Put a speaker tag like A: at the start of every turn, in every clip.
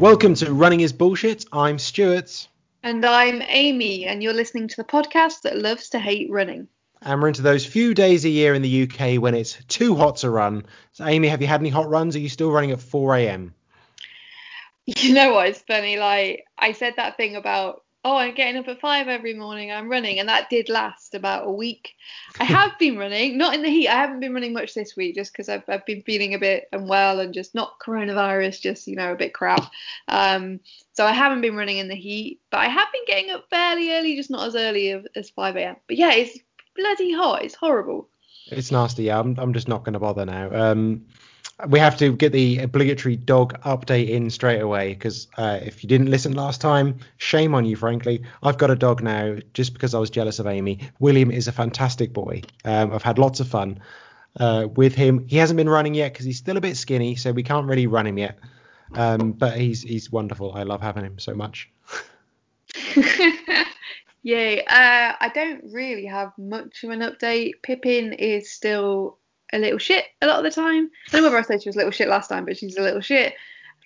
A: Welcome to Running is Bullshit. I'm Stuart.
B: And I'm Amy, and you're listening to the podcast that loves to hate running.
A: And we're into those few days a year in the UK when it's too hot to run. So, Amy, have you had any hot runs? Are you still running at 4 a.m.?
B: You know what? It's funny. Like, I said that thing about oh, I'm getting up at five every morning, I'm running. And that did last about a week. I have been running, not in the heat. I haven't been running much this week just because I've, I've been feeling a bit unwell and just not coronavirus, just, you know, a bit crap. Um, so I haven't been running in the heat, but I have been getting up fairly early, just not as early as 5 a.m. But yeah, it's bloody hot. It's horrible.
A: It's nasty. Yeah, I'm, I'm just not going to bother now. Um, we have to get the obligatory dog update in straight away because uh, if you didn't listen last time, shame on you, frankly. I've got a dog now just because I was jealous of Amy. William is a fantastic boy. Um, I've had lots of fun uh, with him. He hasn't been running yet because he's still a bit skinny, so we can't really run him yet. Um, but he's he's wonderful. I love having him so much.
B: Yay. Uh, I don't really have much of an update. Pippin is still a little shit a lot of the time. I don't know whether I said she was a little shit last time, but she's a little shit.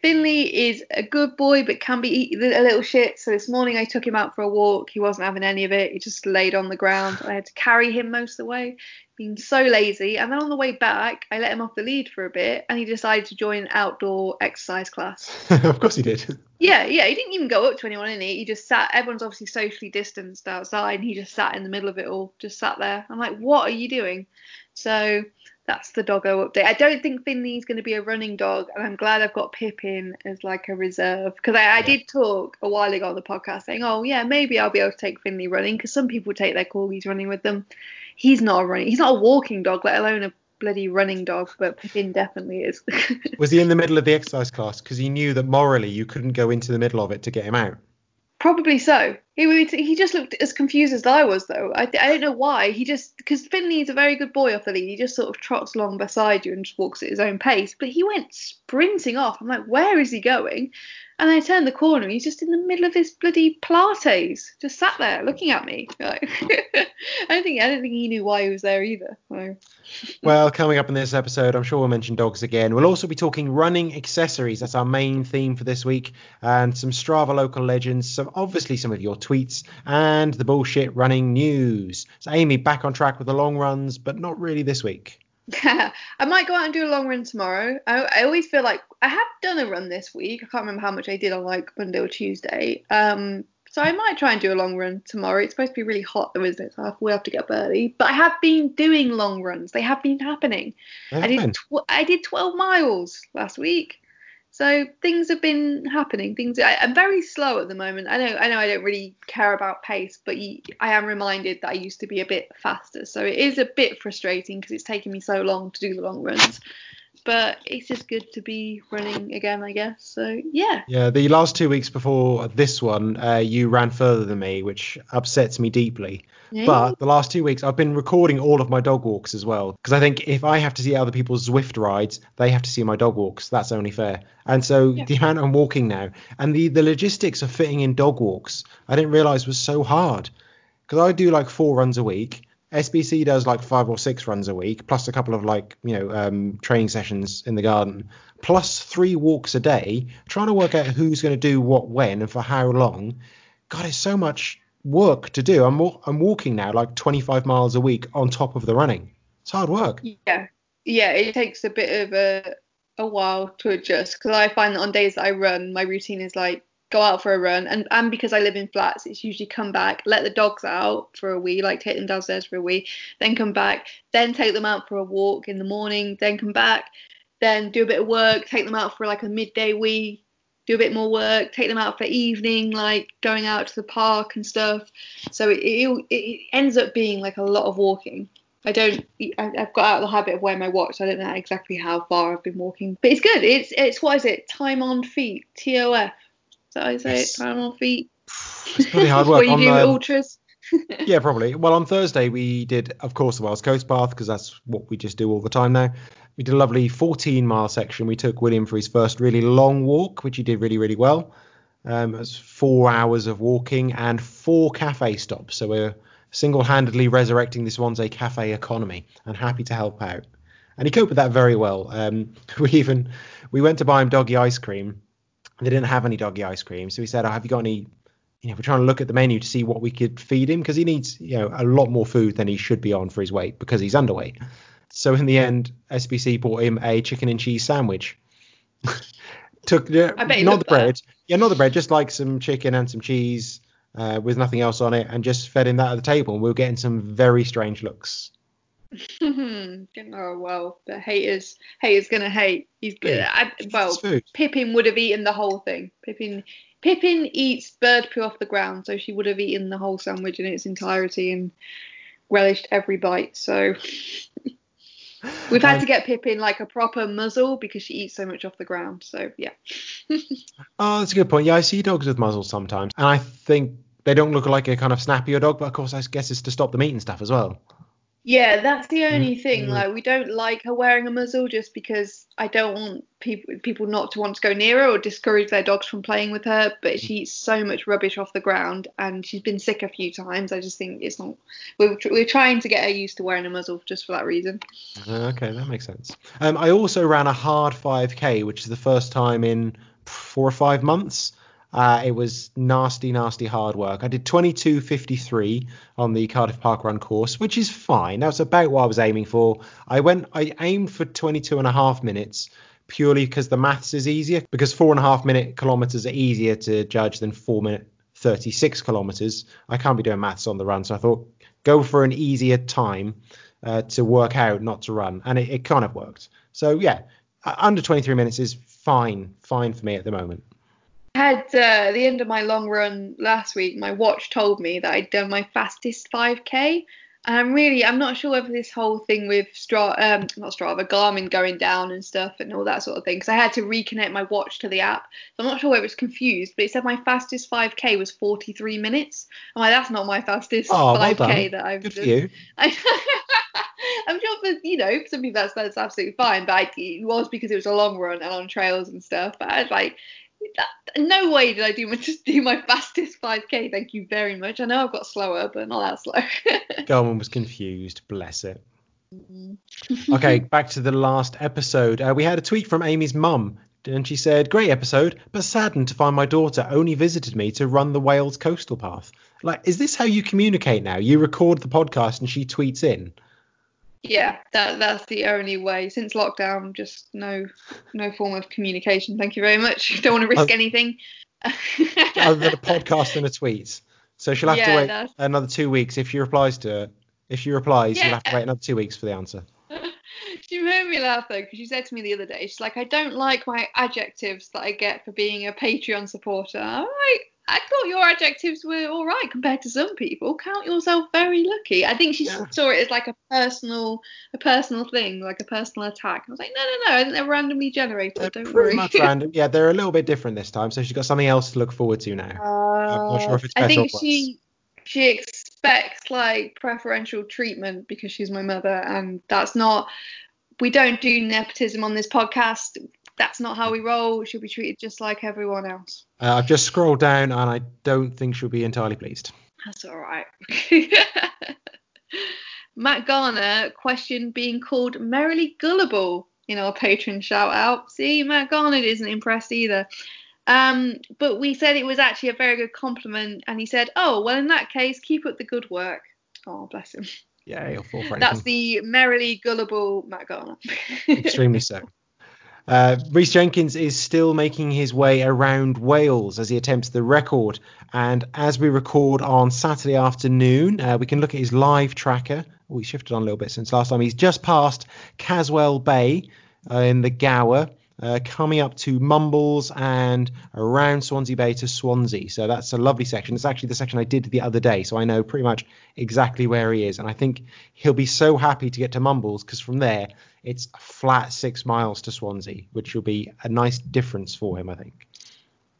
B: Finley is a good boy, but can be a little shit. So this morning I took him out for a walk. He wasn't having any of it. He just laid on the ground. I had to carry him most of the way, being so lazy. And then on the way back, I let him off the lead for a bit, and he decided to join an outdoor exercise class.
A: of course he did.
B: Yeah, yeah. He didn't even go up to anyone in it. He just sat. Everyone's obviously socially distanced outside, and he just sat in the middle of it all, just sat there. I'm like, what are you doing? So that's the doggo update. I don't think Finley's going to be a running dog, and I'm glad I've got Pippin as like a reserve because I, I yeah. did talk a while ago on the podcast saying, oh yeah, maybe I'll be able to take Finley running because some people take their corgis running with them. He's not a running, he's not a walking dog, let alone a bloody running dog, but Pippin definitely is.
A: was he in the middle of the exercise class because he knew that morally you couldn't go into the middle of it to get him out?
B: Probably so. He he just looked as confused as I was though. I, I don't know why. He just because Finley's a very good boy off the lead. He just sort of trots along beside you and just walks at his own pace. But he went sprinting off. I'm like, where is he going? And I turned the corner. And he's just in the middle of his bloody Pilates, just sat there looking at me. Like, I don't think I don't think he knew why he was there either.
A: Well, coming up in this episode, I'm sure we'll mention dogs again. We'll also be talking running accessories. That's our main theme for this week, and some Strava local legends, some obviously some of your tweets, and the bullshit running news. So Amy back on track with the long runs, but not really this week.
B: Yeah, I might go out and do a long run tomorrow. I, I, always feel like I have done a run this week. I can't remember how much I did on like Monday or Tuesday. Um, so I might try and do a long run tomorrow. It's supposed to be really hot though, isn't it? So we'll have to get up early. But I have been doing long runs. They have been happening. I did tw- I did 12 miles last week. So things have been happening. Things I, am very slow at the moment. I know I know I don't really care about pace, but you, I am reminded that I used to be a bit faster. So it is a bit frustrating because it's taken me so long to do the long runs but it's just good to be running again, I guess. So yeah.
A: Yeah, the last two weeks before this one, uh, you ran further than me, which upsets me deeply. But the last two weeks, I've been recording all of my dog walks as well, because I think if I have to see other people's Zwift rides, they have to see my dog walks. That's only fair. And so yeah. the amount I'm walking now, and the the logistics of fitting in dog walks, I didn't realize was so hard, because I do like four runs a week SBC does like five or six runs a week, plus a couple of like you know um, training sessions in the garden, plus three walks a day. Trying to work out who's going to do what when and for how long. God, it's so much work to do. I'm I'm walking now like 25 miles a week on top of the running. It's hard work.
B: Yeah, yeah, it takes a bit of a a while to adjust because I find that on days that I run, my routine is like go out for a run and and because I live in flats it's usually come back let the dogs out for a wee like take them downstairs for a wee then come back then take them out for a walk in the morning then come back then do a bit of work take them out for like a midday wee do a bit more work take them out for evening like going out to the park and stuff so it, it, it ends up being like a lot of walking I don't. I've got out of the habit of wearing my watch. I don't know exactly how far I've been walking, but it's good. It's it's what is it? Time on feet. TOF that I say yes. it? Time on feet.
A: It's pretty hard work.
B: you on, do um, ultras.
A: yeah, probably. Well, on Thursday we did, of course, the Wales Coast Path because that's what we just do all the time now. We did a lovely 14 mile section. We took William for his first really long walk, which he did really, really well. Um, it was four hours of walking and four cafe stops. So we're single-handedly resurrecting this Swansea cafe economy and happy to help out. And he coped with that very well. Um, we even we went to buy him doggy ice cream They didn't have any doggy ice cream, so we said, oh, "Have you got any?" You know, we're trying to look at the menu to see what we could feed him because he needs, you know, a lot more food than he should be on for his weight because he's underweight. So in the end, SBC bought him a chicken and cheese sandwich. Took uh, not the bread, that. yeah, not the bread, just like some chicken and some cheese uh, with nothing else on it, and just fed him that at the table. And we were getting some very strange looks.
B: oh well, the haters haters gonna hate. He's good. I, well, Pippin would have eaten the whole thing. Pippin Pippin eats bird poo off the ground, so she would have eaten the whole sandwich in its entirety and relished every bite. So we've had um, to get Pippin like a proper muzzle because she eats so much off the ground. So yeah.
A: oh, that's a good point. Yeah, I see dogs with muzzles sometimes, and I think they don't look like a kind of snappier dog, but of course I guess it's to stop them eating stuff as well.
B: Yeah, that's the only mm, thing. Mm. Like, we don't like her wearing a muzzle just because I don't want people people not to want to go near her or discourage their dogs from playing with her. But she eats so much rubbish off the ground, and she's been sick a few times. I just think it's not. We're, we're trying to get her used to wearing a muzzle just for that reason.
A: Uh, okay, that makes sense. Um, I also ran a hard 5k, which is the first time in four or five months. Uh, it was nasty, nasty hard work. I did 22.53 on the Cardiff Park Run course, which is fine. That was about what I was aiming for. I went, I aimed for 22 and a half minutes purely because the maths is easier. Because four and a half minute kilometers are easier to judge than four minute 36 kilometers. I can't be doing maths on the run, so I thought go for an easier time uh, to work out, not to run, and it, it kind of worked. So yeah, under 23 minutes is fine, fine for me at the moment
B: had uh, the end of my long run last week, my watch told me that I'd done my fastest 5k. And I'm really, I'm not sure whether this whole thing with Strava, um, not Strava, Garmin going down and stuff and all that sort of thing, because I had to reconnect my watch to the app. So I'm not sure whether it's confused, but it said my fastest 5k was 43 minutes. I'm like, that's not my fastest oh, 5k well that I've
A: Good done. For you.
B: I'm sure for you know for some people that's that's absolutely fine, but I, it was because it was a long run and on trails and stuff. But I was like, no way did I do my just do my fastest 5k. Thank you very much. I know I've got slower, but not that slow.
A: Garmin was confused. Bless it. Mm-hmm. okay, back to the last episode. Uh, we had a tweet from Amy's mum, and she said, "Great episode, but saddened to find my daughter only visited me to run the Wales coastal path. Like, is this how you communicate now? You record the podcast and she tweets in."
B: Yeah, that that's the only way. Since lockdown, just no no form of communication. Thank you very much. Don't want to risk anything.
A: other than a podcast and a tweet. So she'll have yeah, to wait that's... another two weeks if she replies to it. If she replies, yeah. you'll have to wait another two weeks for the answer.
B: she made me laugh though because she said to me the other day, she's like, I don't like my adjectives that I get for being a Patreon supporter. I'm like, I thought your adjectives were all right compared to some people. Count yourself very lucky. I think she yeah. saw it as like a personal, a personal thing, like a personal attack. I was like, no, no, no, I think they're randomly generated. They're Don't
A: pretty
B: worry.
A: much random. Yeah, they're a little bit different this time, so she's got something else to look forward to now. Uh, I'm not sure if it's better
B: I think she she expects like preferential treatment because she's my mother, and that's not. We don't do nepotism on this podcast that's not how we roll. She'll be treated just like everyone else.
A: Uh, I've just scrolled down and I don't think she'll be entirely pleased.
B: That's all right. Matt Garner questioned being called merrily gullible in our patron shout out. See, Matt Garner isn't impressed either. Um, but we said it was actually a very good compliment, and he said, "Oh, well, in that case, keep up the good work." Oh, bless him.
A: Yeah, he'll fall for
B: That's the merrily gullible Matt Garner.
A: Extremely so. Uh, Rhys Jenkins is still making his way around Wales as he attempts the record. And as we record on Saturday afternoon, uh, we can look at his live tracker. Oh, he shifted on a little bit since last time. He's just past Caswell Bay uh, in the Gower. Uh, coming up to Mumbles and around Swansea Bay to Swansea. So that's a lovely section. It's actually the section I did the other day, so I know pretty much exactly where he is. And I think he'll be so happy to get to Mumbles because from there it's a flat six miles to Swansea, which will be a nice difference for him, I think.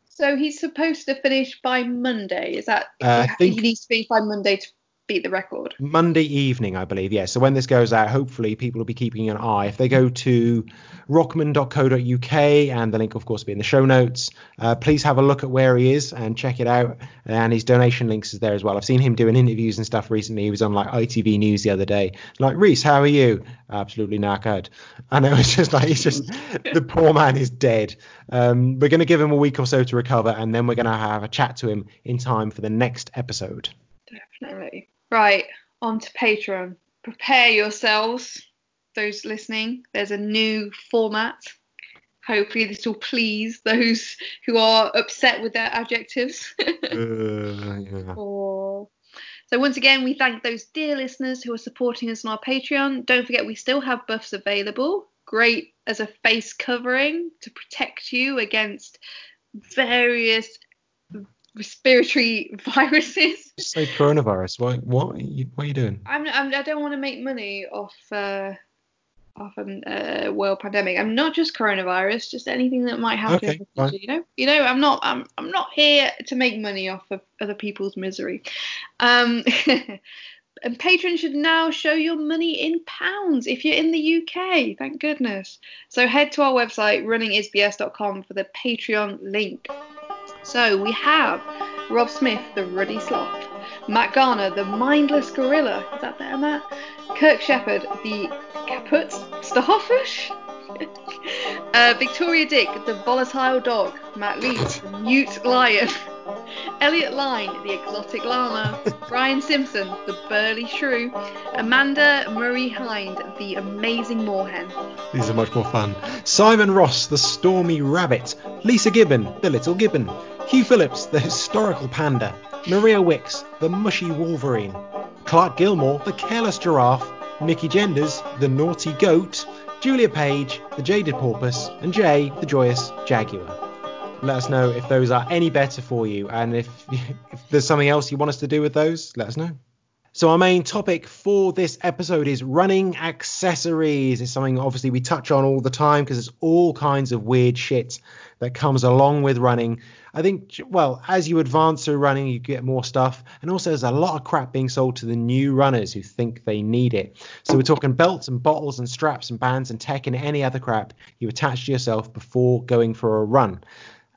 B: So he's supposed to finish by Monday. Is that uh, think, he needs to finish by Monday to beat the record.
A: Monday evening, I believe. Yeah. So when this goes out, hopefully people will be keeping an eye. If they go to rockman.co.uk, and the link, of course, will be in the show notes, uh, please have a look at where he is and check it out. And his donation links is there as well. I've seen him doing interviews and stuff recently. He was on like ITV News the other day. Like, Rhys, how are you? Absolutely knackered. And it was just like, he's just, the poor man is dead. Um, we're going to give him a week or so to recover, and then we're going to have a chat to him in time for the next episode.
B: Definitely. Right, on to Patreon. Prepare yourselves, those listening. There's a new format. Hopefully, this will please those who are upset with their adjectives. uh, yeah. or... So, once again, we thank those dear listeners who are supporting us on our Patreon. Don't forget, we still have buffs available. Great as a face covering to protect you against various respiratory viruses.
A: Say coronavirus. What? What? Are you, what are you doing?
B: I'm, I'm. I don't want to make money off. Uh, off a uh, world pandemic. I'm not just coronavirus, just anything that might happen. Okay, fine. You know, you know, I'm not. I'm. I'm not here to make money off of other people's misery. Um, and patrons should now show your money in pounds if you're in the UK. Thank goodness. So head to our website runningisbs.com for the Patreon link. So we have Rob Smith, the ruddy sloth, Matt Garner, the mindless gorilla. Is that there, Matt? Kirk Shepherd, the kaput starfish. uh, Victoria Dick, the volatile dog. Matt Leeds, the mute lion. Elliot Line, the exotic llama, Brian Simpson, the burly shrew, Amanda Murray Hind, the amazing moorhen.
A: These are much more fun. Simon Ross, the stormy rabbit, Lisa Gibbon, the little gibbon, Hugh Phillips, the historical panda, Maria Wicks, the mushy wolverine, Clark Gilmore, the careless giraffe, Mickey Genders, the naughty goat, Julia Page, the jaded porpoise, and Jay, the joyous jaguar. Let us know if those are any better for you, and if, if there's something else you want us to do with those, let us know. So our main topic for this episode is running accessories. It's something obviously we touch on all the time because there's all kinds of weird shit that comes along with running. I think, well, as you advance through running, you get more stuff. And also, there's a lot of crap being sold to the new runners who think they need it. So, we're talking belts and bottles and straps and bands and tech and any other crap you attach to yourself before going for a run.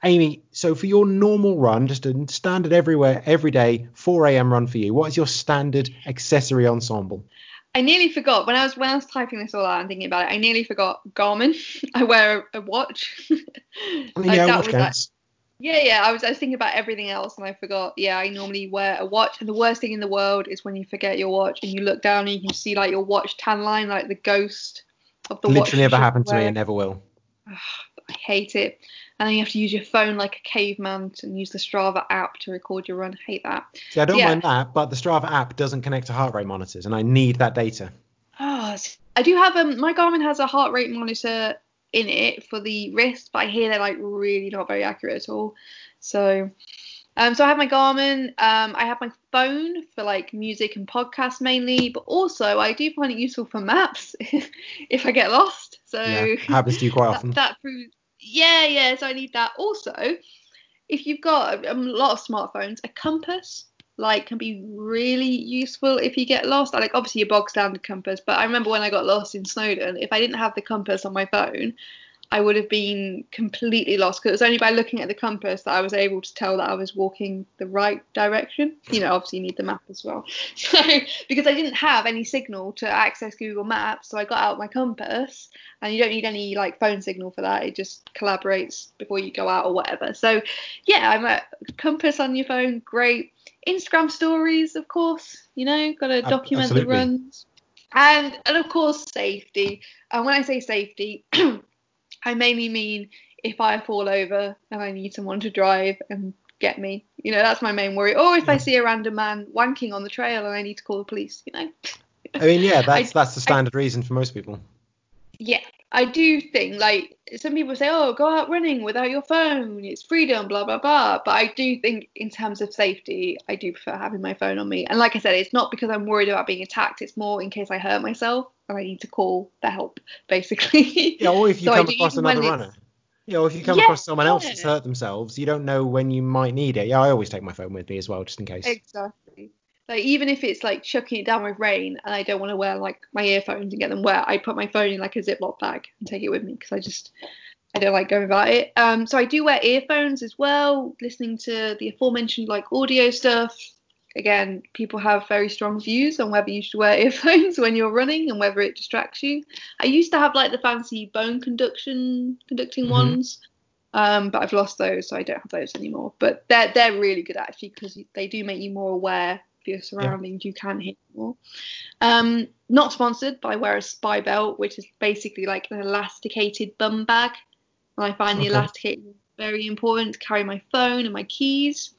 A: Amy, so for your normal run, just a standard everywhere, every day, 4 a.m. run for you, what is your standard accessory ensemble?
B: I nearly forgot when I was when I was typing this all out and thinking about it. I nearly forgot Garmin. I wear a, a watch.
A: I mean, like yeah, watch counts.
B: Yeah, yeah. I was I was thinking about everything else and I forgot. Yeah, I normally wear a watch, and the worst thing in the world is when you forget your watch and you look down and you can see like your watch tan line, like the ghost of the
A: Literally
B: watch.
A: Literally never happened to me and never will.
B: I hate it. And then you have to use your phone like a caveman and use the Strava app to record your run. I hate that.
A: See, I don't yeah. mind that, but the Strava app doesn't connect to heart rate monitors, and I need that data.
B: Oh, I do have um my Garmin has a heart rate monitor in it for the wrist, but I hear they're like really not very accurate at all. So um, so I have my Garmin. Um, I have my phone for like music and podcasts mainly, but also I do find it useful for maps if I get lost. So
A: yeah, happens to you quite often.
B: That, that proves, yeah, yeah. So I need that. Also, if you've got a, a lot of smartphones, a compass like can be really useful if you get lost. Like obviously your bog standard compass, but I remember when I got lost in Snowdon, if I didn't have the compass on my phone, I would have been completely lost because it was only by looking at the compass that I was able to tell that I was walking the right direction. You know, obviously you need the map as well. So because I didn't have any signal to access Google Maps, so I got out my compass, and you don't need any like phone signal for that. It just collaborates before you go out or whatever. So yeah, I'm a compass on your phone, great. Instagram stories, of course. You know, got to document Absolutely. the runs, and and of course safety. And when I say safety. I mainly mean if I fall over and I need someone to drive and get me. You know, that's my main worry. Or if yeah. I mm. see a random man wanking on the trail and I need to call the police, you know.
A: I mean, yeah, that's I, that's the standard I, reason for most people.
B: Yeah, I do think like some people say, oh, go out running without your phone, it's freedom, blah blah blah. But I do think in terms of safety, I do prefer having my phone on me. And like I said, it's not because I'm worried about being attacked. It's more in case I hurt myself and I need to call for help, basically.
A: Yeah, or if you so come across another runner. Yeah, or if you come yeah, across someone else that's hurt themselves, you don't know when you might need it. Yeah, I always take my phone with me as well, just in case.
B: Exactly. Like even if it's like chucking it down with rain and I don't want to wear like my earphones and get them wet, I put my phone in like a Ziploc bag and take it with me because I just I don't like going about it. Um, so I do wear earphones as well, listening to the aforementioned like audio stuff. Again, people have very strong views on whether you should wear earphones when you're running and whether it distracts you. I used to have like the fancy bone conduction conducting mm-hmm. ones, um, but I've lost those, so I don't have those anymore. But they're they're really good actually because they do make you more aware your surroundings. Yeah. You can hear more. Um, not sponsored, but I wear a spy belt, which is basically like an elasticated bum bag. And I find okay. the elasticated very important to carry my phone and my keys.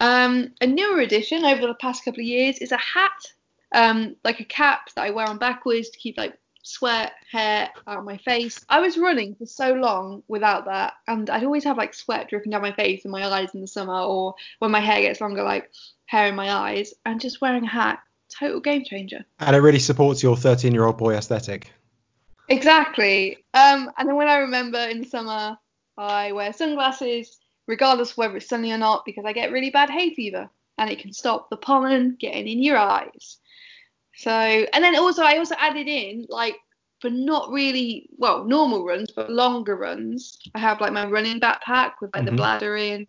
B: Um, a newer addition over the past couple of years is a hat, um, like a cap that I wear on backwards to keep like sweat, hair out of my face. I was running for so long without that, and I'd always have like sweat dripping down my face and my eyes in the summer, or when my hair gets longer, like hair in my eyes. And just wearing a hat, total game changer.
A: And it really supports your 13 year old boy aesthetic.
B: Exactly. Um, and then when I remember in the summer, I wear sunglasses regardless of whether it's sunny or not, because I get really bad hay fever and it can stop the pollen getting in your eyes. So, and then also I also added in like for not really well normal runs, but longer runs, I have like my running backpack with like mm-hmm. the bladder in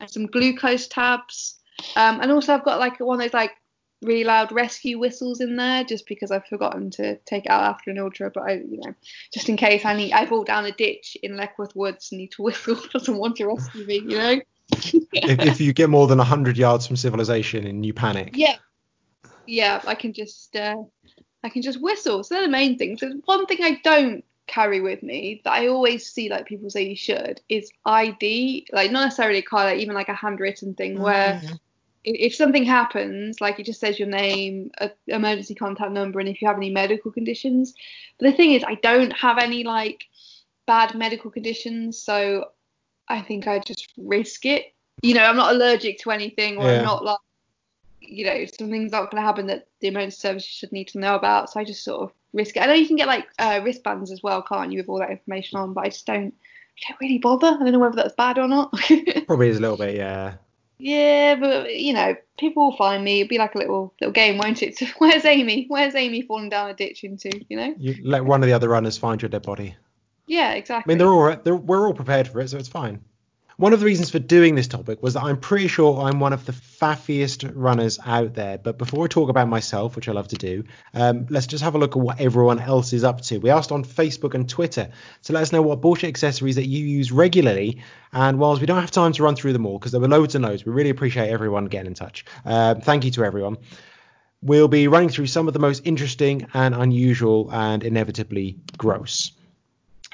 B: and some glucose tabs. Um, and also I've got like one of those like really loud rescue whistles in there just because I've forgotten to take it out after an ultra. But I, you know, just in case I need, I fall down a ditch in Leckworth Woods and need to whistle for someone to rescue me, you know.
A: if, if you get more than hundred yards from civilization and you panic.
B: Yeah. Yeah, I can just, uh, I can just whistle. So they're the main things. So one thing I don't carry with me that I always see like people say you should is ID, like not necessarily a card, like even like a handwritten thing where mm-hmm if something happens, like it just says your name, a emergency contact number, and if you have any medical conditions. But the thing is, I don't have any like bad medical conditions, so I think I just risk it. You know, I'm not allergic to anything, or yeah. I'm not like, you know, something's not going to happen that the emergency services should need to know about. So I just sort of risk it. I know you can get like uh, wristbands as well, can't you, with all that information on? But I just don't, I don't really bother. I don't know whether that's bad or not.
A: Probably is a little bit, yeah.
B: Yeah, but you know, people will find me. It'll be like a little little game, won't it? Where's Amy? Where's Amy falling down a ditch into? You know.
A: You let one of the other runners find your dead body.
B: Yeah, exactly.
A: I mean, they're all they're, we're all prepared for it, so it's fine. One of the reasons for doing this topic was that I'm pretty sure I'm one of the faffiest runners out there. But before I talk about myself, which I love to do, um, let's just have a look at what everyone else is up to. We asked on Facebook and Twitter to let us know what bullshit accessories that you use regularly. And whilst we don't have time to run through them all, because there were loads and loads, we really appreciate everyone getting in touch. Uh, thank you to everyone. We'll be running through some of the most interesting and unusual and inevitably gross.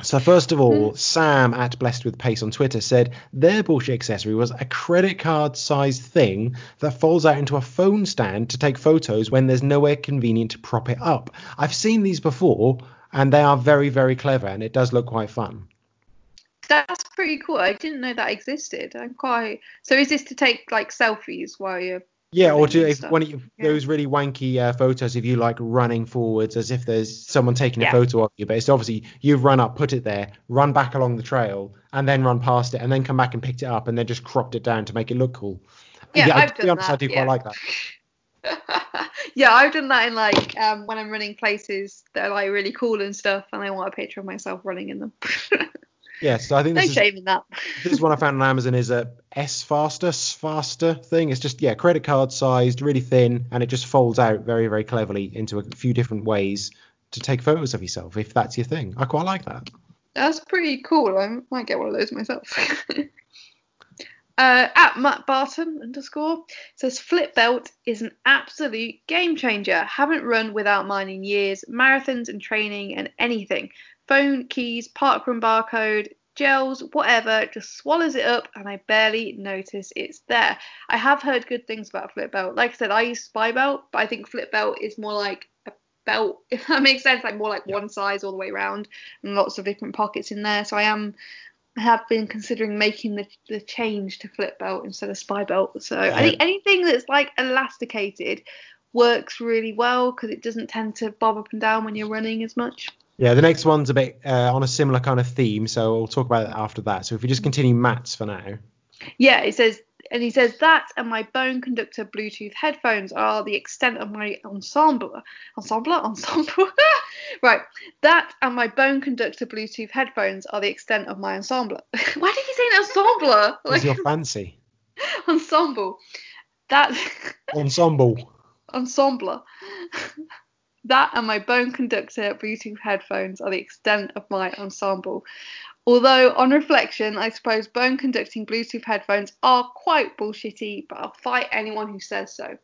A: So first of all, mm. Sam at Blessed with Pace on Twitter said their bullshit accessory was a credit card sized thing that folds out into a phone stand to take photos when there's nowhere convenient to prop it up. I've seen these before and they are very very clever and it does look quite fun.
B: That's pretty cool. I didn't know that existed. I'm quite. So is this to take like selfies while you're
A: yeah, or do if one of you, yeah. those really wanky uh, photos of you like running forwards as if there's someone taking a photo of you, but it's obviously you've run up, put it there, run back along the trail, and then run past it, and then come back and picked it up, and then just cropped it down to make it look cool.
B: Yeah, yeah I've I, done honest, that.
A: I do
B: quite
A: like that.
B: yeah, I've done that in like um, when I'm running places that are like really cool and stuff, and I want a picture of myself running in them.
A: Yeah, so I think
B: this
A: no
B: is, shame in that.
A: this is one I found on Amazon is a S faster, S faster thing. It's just yeah, credit card sized, really thin, and it just folds out very very cleverly into a few different ways to take photos of yourself if that's your thing. I quite like that.
B: That's pretty cool. I might get one of those myself. Uh, at Matt Barton underscore says flip belt is an absolute game changer. Haven't run without mine in years. Marathons and training and anything phone, keys, parkrun barcode, gels, whatever, just swallows it up and I barely notice it's there. I have heard good things about Flip Belt. Like I said, I use Spy Belt, but I think Flip Belt is more like a belt, if that makes sense, like more like one size all the way around and lots of different pockets in there. So I am I have been considering making the, the change to Flip Belt instead of Spy Belt. So I think anything that's like elasticated works really well because it doesn't tend to bob up and down when you're running as much.
A: Yeah, the next one's a bit uh, on a similar kind of theme, so we'll talk about it after that. So if we just continue Matt's for now.
B: Yeah, it says and he says that and my bone conductor Bluetooth headphones are the extent of my ensemble. Ensemble? Ensemble? right. That and my bone conductor Bluetooth headphones are the extent of my ensemble. Why did he say ensemble?
A: Like, your fancy.
B: ensemble. That.
A: ensemble.
B: ensemble. That and my bone conductor Bluetooth headphones are the extent of my ensemble. Although, on reflection, I suppose bone conducting Bluetooth headphones are quite bullshitty, but I'll fight anyone who says so.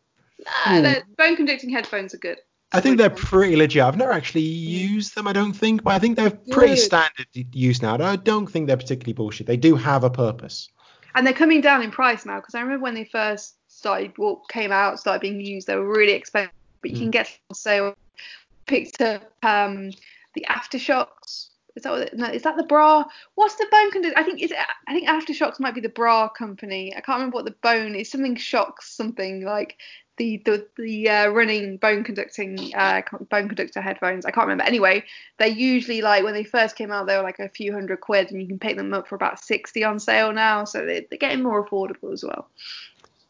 B: Nah, hmm. bone conducting headphones are good.
A: I think they're pretty legit. I've never actually used them, I don't think, but I think they're pretty standard use now. I don't think they're particularly bullshit. They do have a purpose.
B: And they're coming down in price now because I remember when they first started, well, came out, started being used, they were really expensive, but you mm. can get on sale. Picked up um, the AfterShokz. is that what, no, is that the bra? What's the bone conductor? I think is I think AfterShokz might be the bra company. I can't remember what the bone is. Something shocks something like the the the uh, running bone conducting uh, bone conductor headphones. I can't remember. Anyway, they're usually like when they first came out, they were like a few hundred quid, and you can pick them up for about sixty on sale now. So they're, they're getting more affordable as well.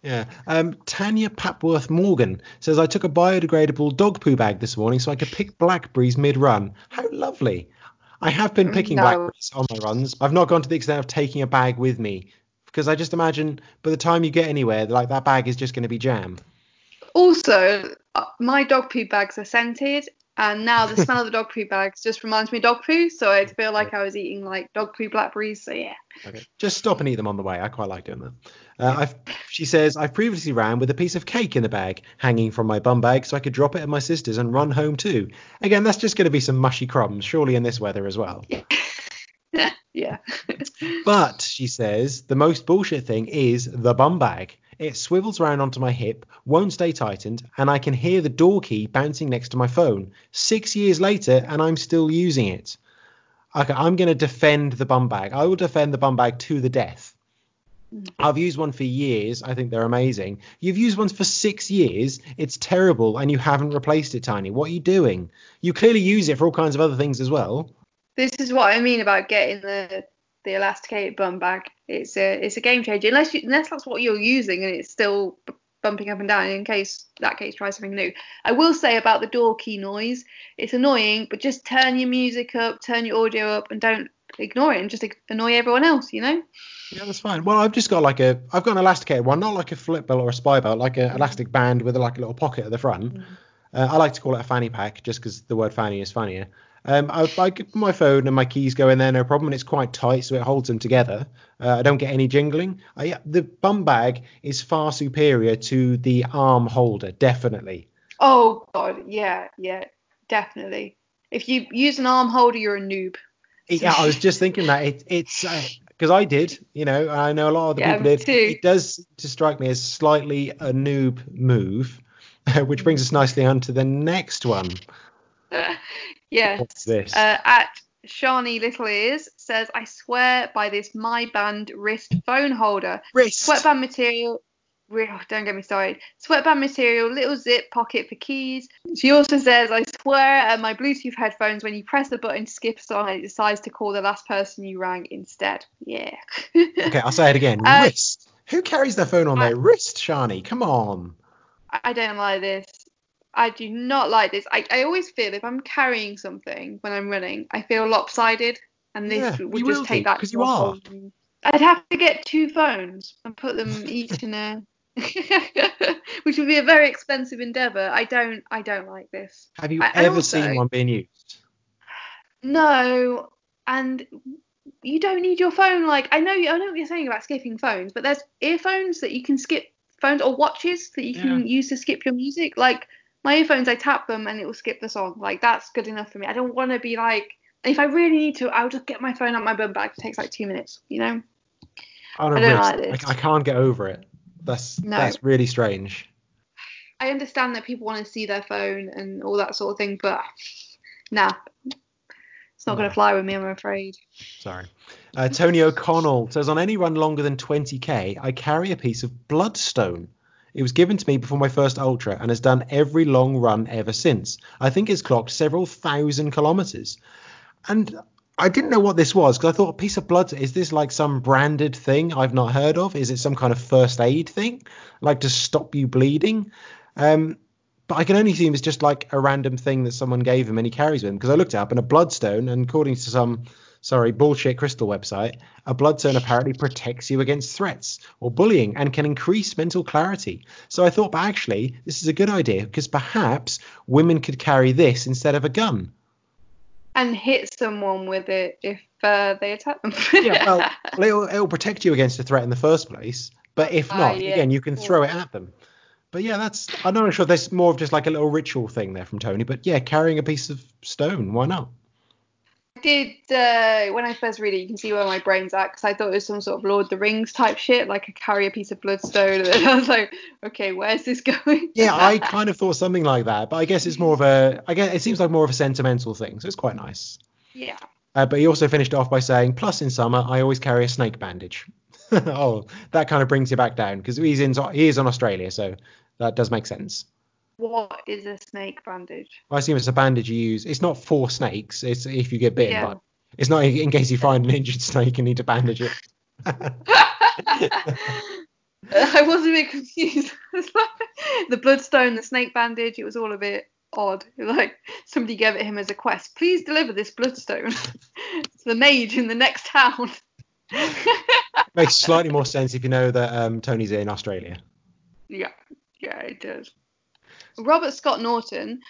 A: Yeah. Um, Tanya Papworth Morgan says I took a biodegradable dog poo bag this morning so I could pick blackberries mid run. How lovely! I have been picking no. blackberries on my runs. I've not gone to the extent of taking a bag with me because I just imagine by the time you get anywhere, like that bag is just going to be jam.
B: Also, uh, my dog poo bags are scented, and now the smell of the dog poo bags just reminds me of dog poo, so I feel like I was eating like dog poo blackberries. So yeah.
A: Okay. Just stop and eat them on the way. I quite like doing that. Uh, she says I've previously ran with a piece of cake in the bag hanging from my bum bag, so I could drop it at my sister's and run home too. Again, that's just going to be some mushy crumbs, surely in this weather as well.
B: Yeah. Yeah.
A: but she says the most bullshit thing is the bum bag. It swivels around onto my hip, won't stay tightened, and I can hear the door key bouncing next to my phone. Six years later, and I'm still using it. Okay, I'm going to defend the bum bag. I will defend the bum bag to the death. Mm. I've used one for years. I think they're amazing. You've used ones for six years. It's terrible, and you haven't replaced it, Tiny. What are you doing? You clearly use it for all kinds of other things as well.
B: This is what I mean about getting the the elasticated bum bag. It's a it's a game changer unless you, unless that's what you're using and it's still bumping up and down in case that case try something new. I will say about the door key noise, it's annoying, but just turn your music up, turn your audio up, and don't ignore it and just annoy everyone else. You know.
A: Yeah, that's fine. Well, I've just got like a I've got an elasticated one, not like a flip belt or a spy belt, like an elastic band with like a little pocket at the front. Mm. Uh, I like to call it a fanny pack just because the word fanny is funnier. Um, I, I put my phone and my keys go in there, no problem, and it's quite tight, so it holds them together. Uh, I don't get any jingling. I, the bum bag is far superior to the arm holder, definitely.
B: Oh god, yeah, yeah, definitely. If you use an arm holder, you're a noob.
A: Yeah, I was just thinking that it, it's because uh, I did, you know, I know a lot of the yeah, people did. Too. It does to strike me as slightly a noob move, which brings us nicely on to the next one.
B: Yes. What's this? Uh, at Shani Little Ears says, I swear by this My Band wrist phone holder.
A: Wrist.
B: Sweatband material. Oh, don't get me started. Sweatband material, little zip pocket for keys. She also says, I swear at my Bluetooth headphones, when you press the button to skip a song, it decides to call the last person you rang instead. Yeah.
A: okay, I'll say it again. Uh, wrist. Who carries their phone on I, their wrist, Shani? Come on.
B: I don't like this. I do not like this. I, I always feel if I'm carrying something when I'm running, I feel lopsided, and this yeah, would just take do, that.
A: Because you are.
B: I'd have to get two phones and put them each in a, which would be a very expensive endeavour. I don't. I don't like this.
A: Have you I, ever also, seen one being used?
B: No, and you don't need your phone. Like I know, I know what you're saying about skipping phones, but there's earphones that you can skip phones or watches that you yeah. can use to skip your music. Like my earphones, I tap them and it will skip the song. Like that's good enough for me. I don't want to be like, if I really need to, I'll just get my phone out my bum bag. It takes like two minutes, you know.
A: I don't, I don't like this. I, I, can't get over it. That's no. that's really strange.
B: I understand that people want to see their phone and all that sort of thing, but nah, it's not no. going to fly with me, I'm afraid.
A: Sorry. Uh, Tony O'Connell says on any run longer than 20k, I carry a piece of bloodstone. It was given to me before my first ultra and has done every long run ever since. I think it's clocked several thousand kilometers. And I didn't know what this was because I thought a piece of blood is this like some branded thing I've not heard of? Is it some kind of first aid thing, like to stop you bleeding? Um, but I can only assume it's just like a random thing that someone gave him and he carries with him because I looked it up and a bloodstone, and according to some sorry bullshit crystal website, a blood bloodstone apparently protects you against threats or bullying and can increase mental clarity. So I thought, but actually, this is a good idea because perhaps women could carry this instead of a gun
B: and hit someone with it if uh, they attack them.
A: yeah, well, it'll, it'll, protect you against a threat in the first place, but if ah, not, uh, yeah. again, you can throw it at them. But yeah, that's I'm not sure. There's more of just like a little ritual thing there from Tony. But yeah, carrying a piece of stone, why not?
B: Did uh, when I first read it, you can see where my brain's at because I thought it was some sort of Lord of the Rings type shit, like I carry a piece of bloodstone, and I was like, okay, where's this going?
A: yeah, I kind of thought something like that, but I guess it's more of a, I guess it seems like more of a sentimental thing, so it's quite nice.
B: Yeah.
A: Uh, but he also finished off by saying, plus in summer I always carry a snake bandage. oh, that kind of brings you back down because he's in he is in Australia, so that does make sense.
B: What is a snake bandage?
A: I assume it's a bandage you use. It's not for snakes. It's if you get bitten, yeah. but it's not in case you find an injured snake and need to bandage it.
B: I was a bit confused. the bloodstone, the snake bandage, it was all a bit odd. Like somebody gave it him as a quest. Please deliver this bloodstone to the mage in the next town.
A: Makes slightly more sense if you know that um, Tony's in Australia.
B: Yeah, yeah, it does. Robert Scott Norton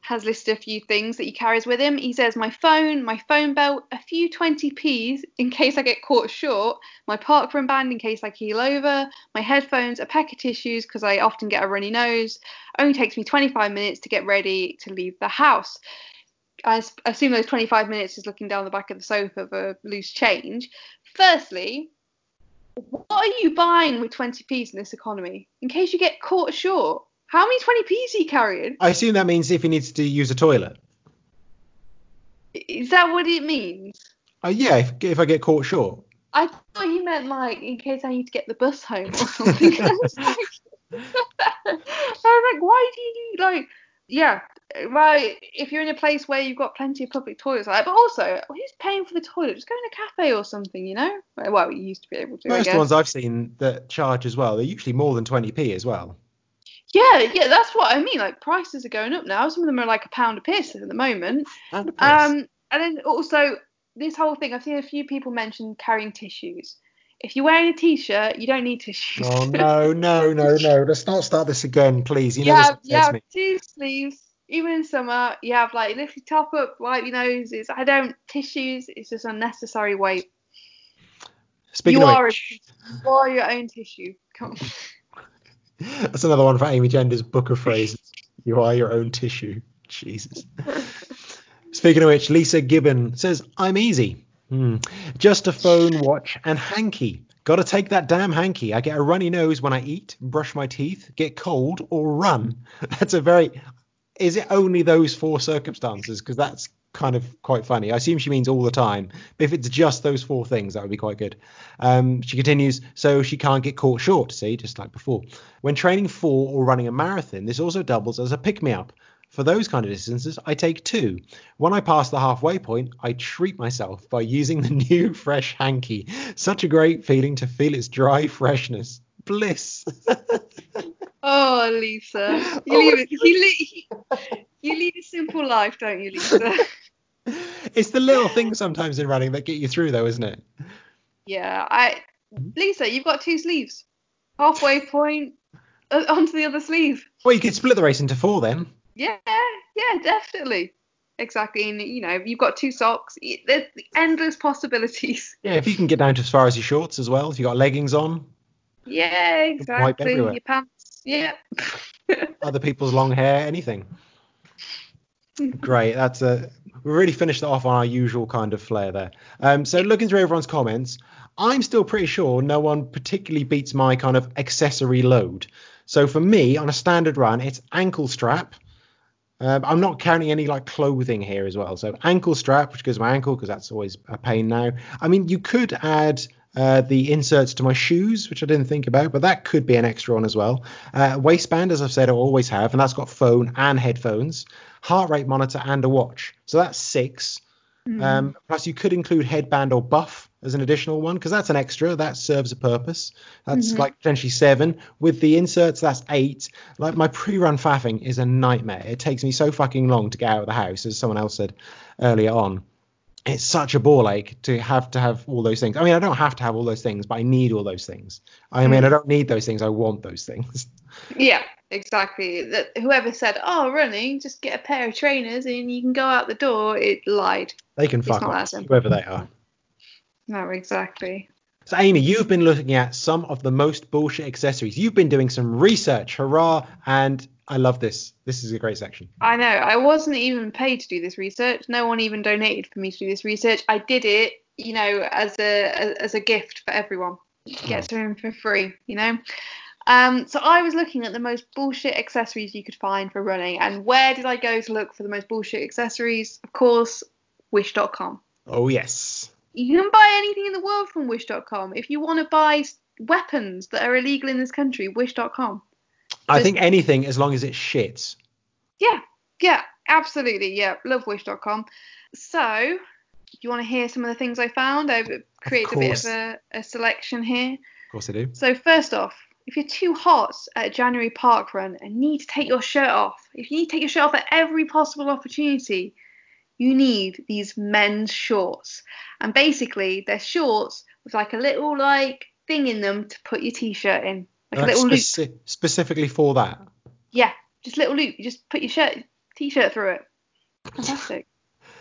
B: has listed a few things that he carries with him. He says my phone, my phone belt, a few 20p's in case I get caught short, my parkrun band in case I keel over, my headphones, a pack of tissues because I often get a runny nose. Only takes me 25 minutes to get ready to leave the house. I assume those 25 minutes is looking down the back of the sofa for loose change. Firstly, what are you buying with 20p's in this economy in case you get caught short? How many 20p's are you carrying?
A: I assume that means if he needs to use a toilet.
B: Is that what it means?
A: Uh, yeah, if, if I get caught short.
B: I thought you meant like in case I need to get the bus home or something. I, was like, I was like, why do you need like yeah, right. If you're in a place where you've got plenty of public toilets, like, but also, who's paying for the toilet? Just go in a cafe or something, you know? Well, you used to be able to.
A: Most ones I've seen that charge as well, they're usually more than 20p as well.
B: Yeah, yeah, that's what I mean. Like prices are going up now. Some of them are like a pound a piece at the moment.
A: A piece. Um,
B: and then also this whole thing. I've seen a few people mention carrying tissues. If you're wearing a t-shirt, you don't need tissues.
A: Oh no, no, no, no! Let's not start this again, please. You know yeah,
B: you have two sleeves. Even in summer, you have like lift your top up, wipe your nose. It's, I don't tissues. It's just unnecessary weight.
A: Speaking
B: you
A: of
B: are
A: which,
B: a, you are your own tissue. Come on.
A: That's another one for Amy Gender's book of phrases. You are your own tissue. Jesus. Speaking of which, Lisa Gibbon says, I'm easy. Hmm. Just a phone, watch, and hanky. Gotta take that damn hanky. I get a runny nose when I eat, brush my teeth, get cold, or run. That's a very. Is it only those four circumstances? Because that's kind of quite funny. I assume she means all the time. But if it's just those four things, that would be quite good. Um, she continues, so she can't get caught short, see, just like before. When training for or running a marathon, this also doubles as a pick me up. For those kind of distances, I take two. When I pass the halfway point, I treat myself by using the new fresh hanky. Such a great feeling to feel its dry freshness. Bliss.
B: oh, Lisa. You, oh, it, you, lead, you lead a simple life, don't you, Lisa?
A: it's the little things sometimes in running that get you through, though, isn't it?
B: Yeah, I. Lisa, you've got two sleeves. Halfway point uh, onto the other sleeve.
A: Well, you could split the race into four then.
B: Yeah, yeah, definitely. Exactly, and you know you've got two socks. There's endless possibilities.
A: Yeah, if you can get down to as far as your shorts as well, if you have got leggings on.
B: Yeah, exactly. Your pants. Yeah.
A: Other people's long hair, anything. Great. That's a we really finished off on our usual kind of flair there. Um, so looking through everyone's comments, I'm still pretty sure no one particularly beats my kind of accessory load. So for me, on a standard run, it's ankle strap. Um, I'm not counting any like clothing here as well. So ankle strap, which goes my ankle because that's always a pain now. I mean, you could add uh, the inserts to my shoes, which I didn't think about, but that could be an extra one as well. Uh, waistband, as I've said, I always have, and that's got phone and headphones, heart rate monitor, and a watch. So that's six.
B: Mm.
A: Um, plus, you could include headband or buff as an additional one because that's an extra that serves a purpose. That's
B: Mhm.
A: like potentially seven. With the inserts, that's eight. Like my pre-run faffing is a nightmare. It takes me so fucking long to get out of the house, as someone else said earlier on. It's such a ball ache to have to have all those things. I mean, I don't have to have all those things, but I need all those things. I mean,
B: Mm.
A: I don't need those things. I want those things.
B: Yeah, exactly. That whoever said, "Oh, running, just get a pair of trainers and you can go out the door," it lied.
A: They can fuck off, whoever they are.
B: No, exactly.
A: So, Amy, you've been looking at some of the most bullshit accessories. You've been doing some research. Hurrah! And I love this. This is a great section.
B: I know. I wasn't even paid to do this research. No one even donated for me to do this research. I did it, you know, as a as a gift for everyone. Get to them for free, you know. Um, so I was looking at the most bullshit accessories you could find for running, and where did I go to look for the most bullshit accessories? Of course, Wish.com.
A: Oh, yes.
B: You can buy anything in the world from Wish.com. If you want to buy weapons that are illegal in this country, Wish.com.
A: I think anything as long as it shits.
B: Yeah, yeah, absolutely. Yeah, love Wish.com. So, do you want to hear some of the things I found? I've created a bit of a, a selection here.
A: Of course I do.
B: So, first off, if you're too hot at a January park run and need to take your shirt off, if you need to take your shirt off at every possible opportunity, you need these men's shorts. And basically, they're shorts with like a little like thing in them to put your t-shirt in, like a little loop.
A: specifically for that.
B: Yeah, just little loop. You just put your shirt t-shirt through it. Fantastic.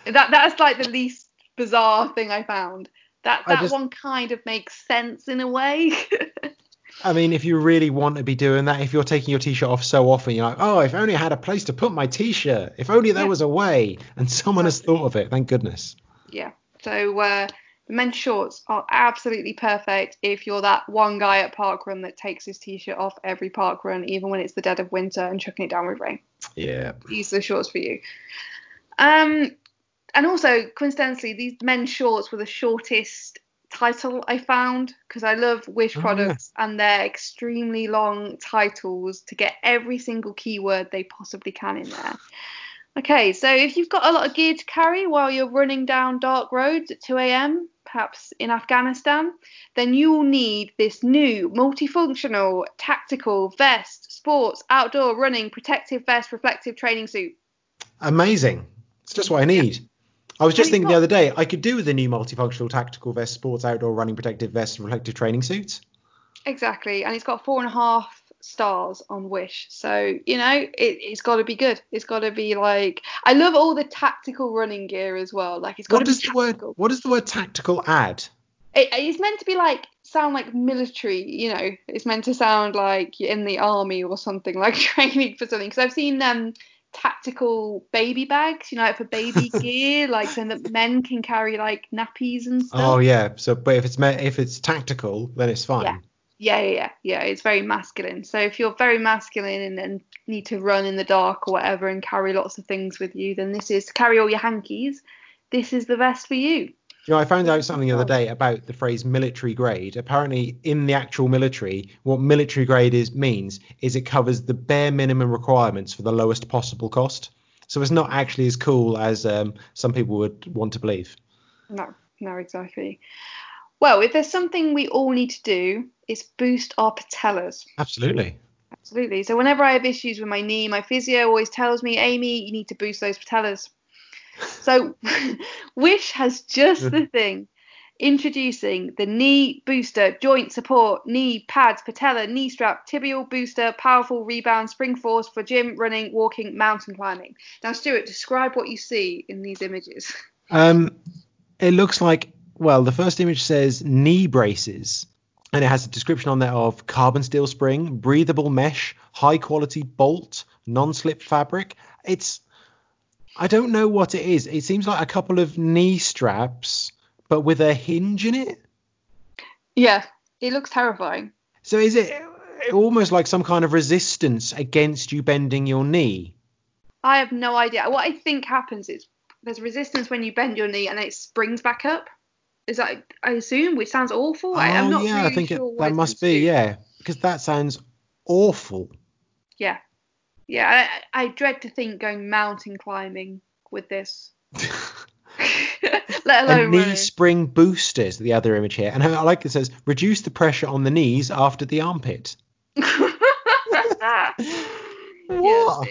B: that that's like the least bizarre thing I found. That, that
A: just-
B: one kind of makes sense in a way.
A: I mean, if you really want to be doing that, if you're taking your t-shirt off so often, you're like, oh, if only I had a place to put my t-shirt. If only there
B: Yeah.
A: was a way. And someone has thought of it. Thank goodness.
B: yeah. So uh, the men's shorts are absolutely perfect if you're that one guy at parkrun that takes his t-shirt off every parkrun, even when it's the dead of winter and chucking it down with rain.
A: Yeah.
B: These are the shorts for you. Um, and also coincidentally, these men's shorts were the shortest title I found because I love Wish
A: Oh,
B: products and their extremely long titles to get every single keyword they possibly can in there. Okay, so if you've got a lot of gear to carry while you're running down dark roads at 2 a.m., perhaps in Afghanistan, then you will need this new multifunctional tactical vest, sports, outdoor running protective vest, reflective training suit.
A: Amazing. It's just what I need. I was just
B: And
A: thinking the other day, I could do with the new multifunctional tactical vest, sports, outdoor running protective vest, and reflective training suits.
B: Exactly, and it's got four and a half stars on Wish, so you know it, it's got to be good. It's got to be like I love all the tactical running gear as well. Like it's got
A: What
B: to be
A: the word what does the word tactical add?
B: It, it's meant to be like sound like military. You know, it's meant to sound like you're in the army or something, like training for something. Because I've seen um tactical baby bags, you know, like for baby gear, like so that men can carry like nappies and stuff.
A: Oh yeah. So but if it's me- if it's tactical, then it's fine.
B: Yeah. Yeah, yeah, yeah. It's very masculine. So if you're very masculine and, and need to run in the dark or whatever and carry lots of things with you, then this is carry all your hankies. This is the vest for you.
A: You know, I found out something the other day about the phrase military grade. Apparently, in the actual military, what military grade is means is it covers the bare minimum requirements for the lowest possible cost. So it's not actually as cool as um, some people would want to believe.
B: No, no, exactly. Well, if there's something we all need to do, it's boost our patellas.
A: Absolutely.
B: Absolutely. So whenever I have issues with my knee, my physio always tells me, Amy, you need to boost those patellas. So Wish has just the thing. Introducing the knee booster, joint support, knee pads, patella, knee strap, tibial booster, powerful rebound, spring force for gym, running, walking, mountain climbing. Now, Stuart, describe what you see in these images.
A: Um, it looks like well, the first image says knee braces, and it has a description on there of carbon steel spring, breathable mesh, high quality bolt, non-slip fabric. It's I don't know what it is. It seems like a couple of knee straps, but with a hinge in it.
B: Yeah, it looks terrifying.
A: So is it almost like some kind of resistance against you bending your knee?
B: I have no idea. What I think happens is there's resistance when you bend your knee and it springs back up. Is that I assume, which sounds awful. I, I'm
A: oh
B: not
A: yeah,
B: really
A: I think
B: sure
A: it, that must be yeah, because that sounds awful.
B: Yeah, yeah. I, I dread to think going mountain climbing with this. Let alone
A: and knee
B: running.
A: spring boosters. The other image here, and I like it says reduce the pressure on the knees after the armpit. What?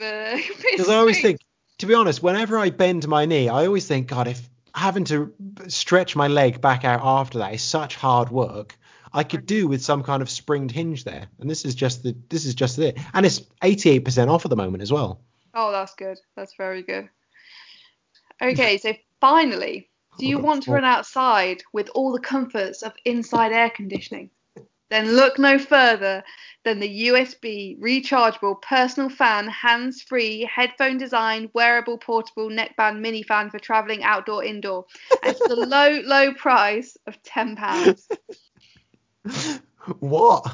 A: Uh, because I always think, to be honest, whenever I bend my knee, I always think, God, if having to stretch my leg back out after that is such hard work, I could do with some kind of springed hinge there. And this is just the this is just it, and it's 88% off at the moment as well.
B: Oh, that's good. That's very good. Okay, so finally, do you oh, want to oh. run outside with all the comforts of inside air conditioning? Then look no further than the USB rechargeable personal fan, hands free, headphone design, wearable portable neckband mini fan for traveling outdoor indoor. For the low, low price of £10.
A: What?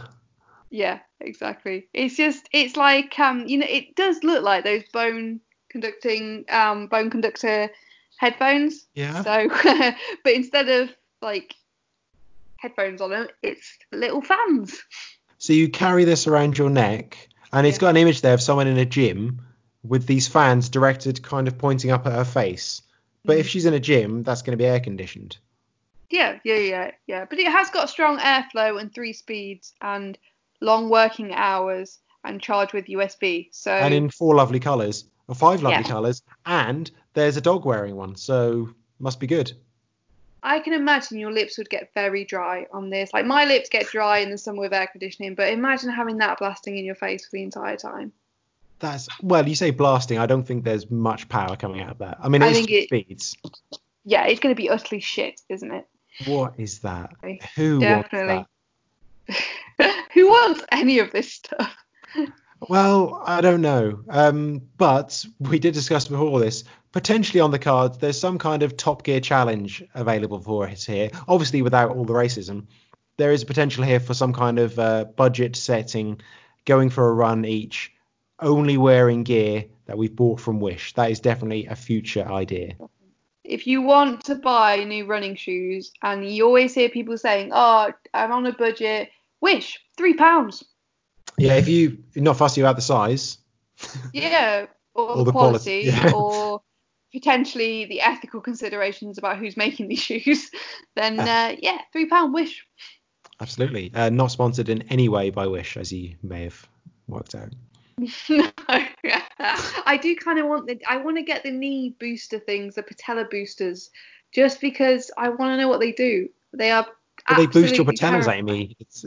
B: Yeah, exactly. It's just, it's like, um, you know, it does look like those bone conducting, um, bone conductor headphones.
A: Yeah.
B: So, but instead of like headphones on them, it's little fans.
A: So you carry this around your neck, and it's
B: Yeah.
A: got an image there of someone in a gym with these fans directed kind of pointing up at her face. But
B: Mm.
A: if she's in a gym, that's going to be air conditioned.
B: Yeah, yeah, yeah, yeah. But it has got strong airflow and three speeds and long working hours and charge with USB. So
A: And in four lovely colours, or five lovely
B: Yeah.
A: colours, and there's a dog wearing one, so must be good.
B: I can imagine your lips would get very dry on this. Like my lips get dry in the summer with air conditioning, but imagine having that blasting in your face for the entire time.
A: That's well, you say blasting. I don't think there's much power coming out of that. I mean,
B: I
A: it's
B: think it-
A: speeds.
B: Yeah, it's going to be utterly shit, isn't it?
A: What is that? Who
B: definitely.
A: wants
B: Who wants any of this stuff?
A: Well, I don't know. Um, but we did discuss before this. Potentially on the cards, there's some kind of Top Gear challenge available for us here. Obviously, without all the racism, there is potential here for some kind of uh, budget setting, going for a run each, only wearing gear that we've bought from Wish. That is definitely a future idea.
B: if you want to buy new running shoes and you always hear people saying, "Oh, I'm on a budget," wish three pounds.
A: Yeah, if you, you're not fussy about the size,
B: Yeah, or,
A: Or
B: the
A: the quality,
B: quality,
A: yeah.
B: or potentially the ethical considerations about who's making these shoes, then uh, yeah, three pound wish.
A: absolutely. Uh, not sponsored in any way by Wish, as you may have worked out.
B: no, I do kind of want the. I want to get the knee booster things, the patella boosters, just because I want to know what they do. They are.
A: But they boost your patellas. Amy. It's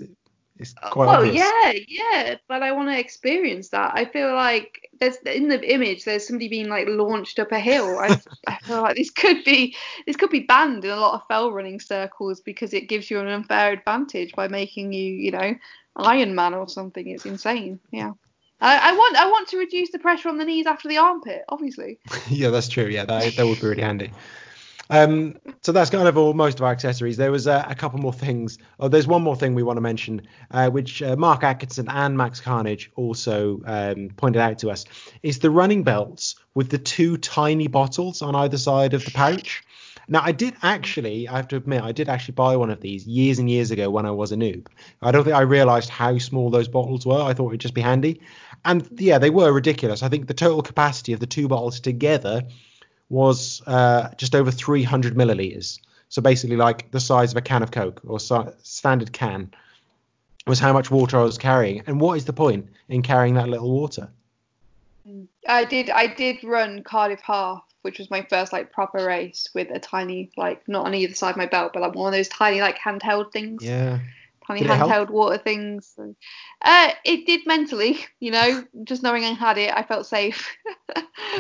A: it's uh, quite
B: well,
A: obvious.
B: yeah, yeah, but I want to experience that. I feel like there's in the image there's somebody being like launched up a hill. I, I feel like this could be this could be banned in a lot of fell running circles because it gives you an unfair advantage by making you, you know, Iron Man or something. It's insane. Yeah. I, I want I want to reduce the pressure on the knees after the armpit, obviously.
A: yeah, that's true. Yeah, that, that would be really handy. Um, so that's kind of all most of our accessories. There was uh, a couple more things. Oh, there's one more thing we want to mention, uh, which uh, Mark Atkinson and Max Carnage also um, pointed out to us, is the running belts with the two tiny bottles on either side of the pouch. Now, I did actually, I have to admit, I did actually buy one of these years and years ago when I was a noob. I don't think I realized how small those bottles were. I thought it'd just be handy. And yeah, they were ridiculous. I think the total capacity of the two bottles together was uh, just over 300 milliliters. So basically, like the size of a can of Coke or si- standard can was how much water I was carrying. And what is the point in carrying that little water?
B: I did I did run Cardiff Half, which was my first like proper race with a tiny like not on either side of my belt, but like one of those tiny like handheld things.
A: Yeah.
B: tiny
A: Did
B: handheld water things. And, uh, it did mentally, you know, just knowing I had it, I felt safe.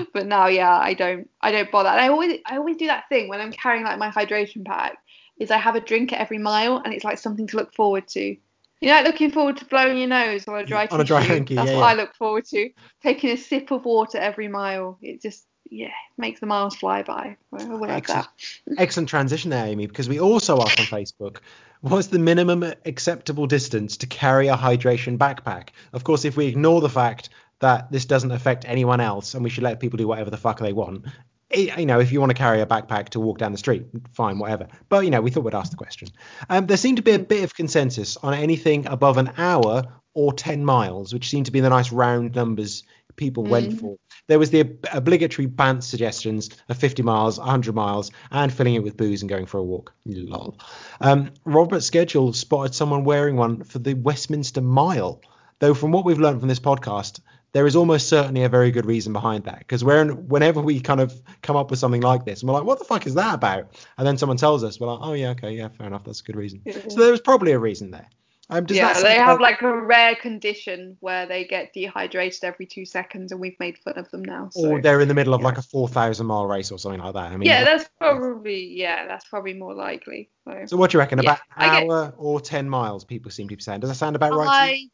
B: but now, yeah, I don't, I don't bother. And I always, I always do that thing when I'm carrying like my hydration pack, is I have a drink at every mile, and it's like something to look forward to. You know, like looking forward to blowing your nose on a dry
A: On a dry hanky,
B: That's
A: yeah,
B: what
A: yeah.
B: I look forward to. Taking a sip of water every mile. It just, yeah, makes the miles fly by. I would like
A: Excellent.
B: that.
A: Excellent transition there, Amy, because we also asked on Facebook what's the minimum acceptable distance to carry a hydration backpack? Of course, if we ignore the fact that this doesn't affect anyone else and we should let people do whatever the fuck they want, eh, you know, if you want to carry a backpack to walk down the street, fine, whatever. But, you know, we thought we'd ask the question. Um, there seemed to be a bit of consensus on anything above an hour or 10 miles, which seemed to be the nice round numbers people mm. went for. There was the ob- obligatory banned suggestions of 50 miles, 100 miles, and filling it with booze and going for a walk. Lol. Um, Robert Schedule spotted someone wearing one for the Westminster Mile. Though from what we've learned from this podcast, there is almost certainly a very good reason behind that. Because whenever we kind of come up with something like this, and we're like, what the fuck is that about? And then someone tells us, we're like, oh yeah, okay, yeah, fair enough, that's a good reason. So there was probably a reason there.
B: Um, yeah, they have like a rare condition where they get dehydrated every two seconds, and we've made fun of them now. So,
A: or they're in the middle of yeah. like a four thousand mile race or something like that. I mean,
B: yeah, that's probably yeah, that's probably more likely. So,
A: so what do you reckon? Yeah, about an hour or ten miles? People seem to be saying. Does that sound about right?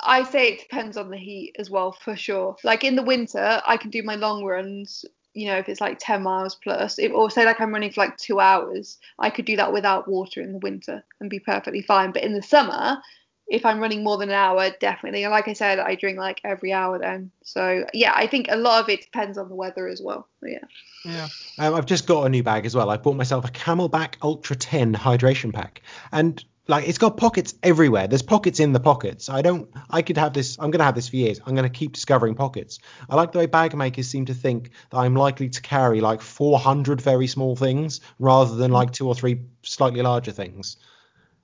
B: I say it depends on the heat as well, for sure. Like in the winter, I can do my long runs. You know, if it's like 10 miles plus, if, or say like I'm running for like two hours, I could do that without water in the winter and be perfectly fine. But in the summer, if I'm running more than an hour, definitely. Like I said, I drink like every hour then. So yeah, I think a lot of it depends on the weather as well. Yeah.
A: Yeah. Um, I've just got a new bag as well. I bought myself a CamelBak Ultra 10 hydration pack, and like it's got pockets everywhere. There's pockets in the pockets. I don't. I could have this. I'm gonna have this for years. I'm gonna keep discovering pockets. I like the way bag makers seem to think that I'm likely to carry like 400 very small things rather than like two or three slightly larger things.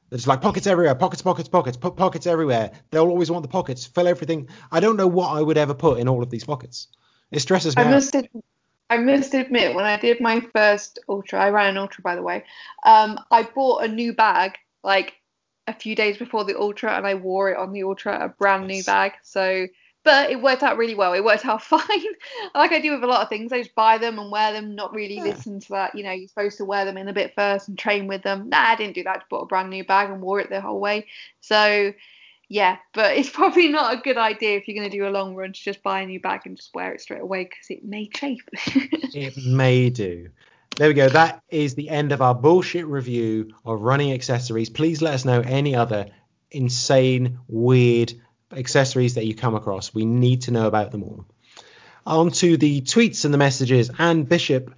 A: There's like pockets everywhere, pockets, pockets, pockets, put pockets everywhere. They'll always want the pockets. Fill everything. I don't know what I would ever put in all of these pockets. It stresses me
B: I
A: out.
B: Must I must admit, when I did my first ultra, I ran an ultra by the way. Um, I bought a new bag like a few days before the ultra, and I wore it on the ultra, a brand new bag. So, but it worked out really well. It worked out fine. like I do with a lot of things, I just buy them and wear them, not really yeah. listen to that. You know, you're supposed to wear them in a bit first and train with them. Nah, I didn't do that. Just bought a brand new bag and wore it the whole way. So. Yeah, but it's probably not a good idea if you're going to do a long run to just buy a new bag and just wear it straight away because it may chafe.
A: it may do. There we go. That is the end of our bullshit review of running accessories. Please let us know any other insane, weird accessories that you come across. We need to know about them all. On to the tweets and the messages. Anne Bishop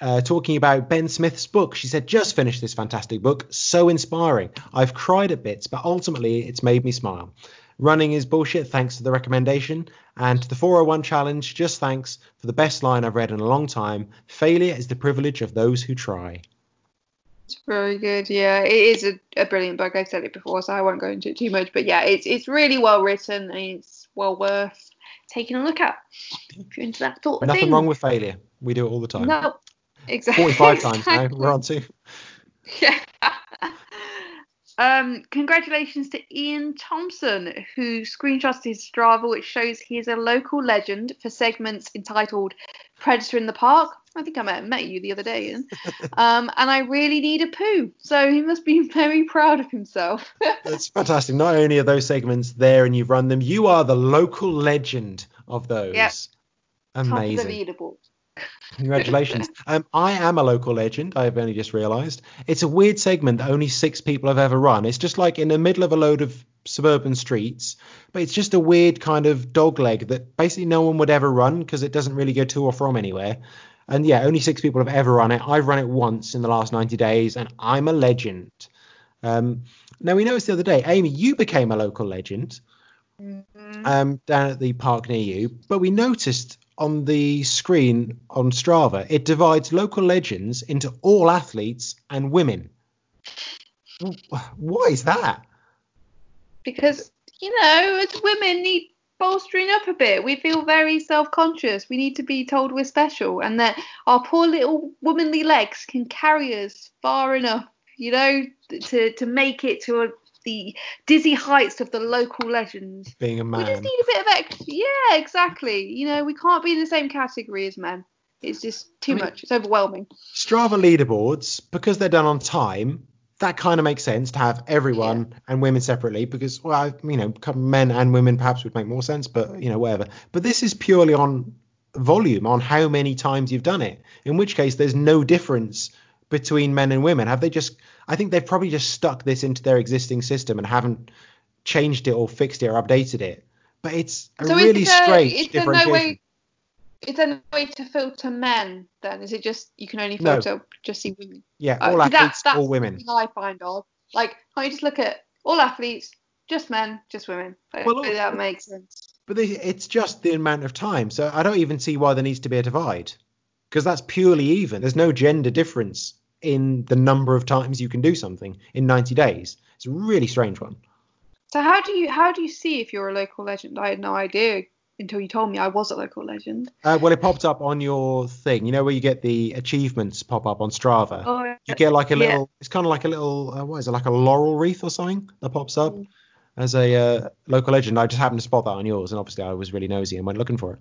A: uh, talking about Ben Smith's book. She said, just finished this fantastic book. So inspiring. I've cried at bits, but ultimately it's made me smile. Running is bullshit, thanks to the recommendation. And to the 401 challenge, just thanks for the best line I've read in a long time. Failure is the privilege of those who try.
B: It's very good. Yeah, it is a, a brilliant book. I've said it before, so I won't go into it too much. But yeah, it's it's really well written and it's well worth taking a look at if you're into that sort of
A: Nothing
B: thing.
A: wrong with failure. We do it all the time.
B: No, exactly.
A: 45 times now. We're on to.
B: Yeah. Um, congratulations to Ian Thompson, who screenshots his Strava, which shows he is a local legend for segments entitled Predator in the Park. I think I met, met you the other day, Ian. um, and I really need a poo. So he must be very proud of himself.
A: That's fantastic. Not only are those segments there and you've run them, you are the local legend of those.
B: Yep.
A: Amazing.
B: Top of the leaderboard.
A: Congratulations. um, I am a local legend. I've only just realised. It's a weird segment that only six people have ever run. It's just like in the middle of a load of suburban streets, but it's just a weird kind of dog leg that basically no one would ever run because it doesn't really go to or from anywhere. And yeah, only six people have ever run it. I've run it once in the last 90 days, and I'm a legend. Um, now we noticed the other day, Amy, you became a local legend mm-hmm. um, down at the park near you, but we noticed on the screen on Strava, it divides local legends into all athletes and women. Why is that?
B: Because, you know, as women need bolstering up a bit. We feel very self conscious. We need to be told we're special and that our poor little womanly legs can carry us far enough, you know, to, to make it to a the dizzy heights of the local legends.
A: Being a man.
B: We just need a bit of extra. Yeah, exactly. You know, we can't be in the same category as men. It's just too I mean, much. It's overwhelming.
A: Strava leaderboards, because they're done on time, that kind of makes sense to have everyone yeah. and women separately because, well, you know, men and women perhaps would make more sense, but, you know, whatever. But this is purely on volume, on how many times you've done it, in which case there's no difference between men and women? Have they just? I think they've probably just stuck this into their existing system and haven't changed it or fixed it or updated it. But it's a so really a, strange it's differentiation. no way,
B: it's a way to filter men then? Is it just you can only filter no. just see women?
A: Yeah, uh, all uh, athletes, that's, that's all women.
B: I find odd. Like, can't you just look at all athletes, just men, just women? Well, that makes sense.
A: But it's just the amount of time. So I don't even see why there needs to be a divide because that's purely even. There's no gender difference in the number of times you can do something in 90 days. It's a really strange one.
B: So how do you how do you see if you're a local legend? I had no idea until you told me I was a local legend.
A: Uh, well, it popped up on your thing. You know where you get the achievements pop up on Strava.
B: Oh,
A: You get like a little.
B: yeah.
A: It's kind of like a little. Uh, what is it? Like a laurel wreath or something that pops up
B: Mm.
A: as a uh, local legend. I just happened to spot that on yours, and obviously I was really nosy and went looking for it.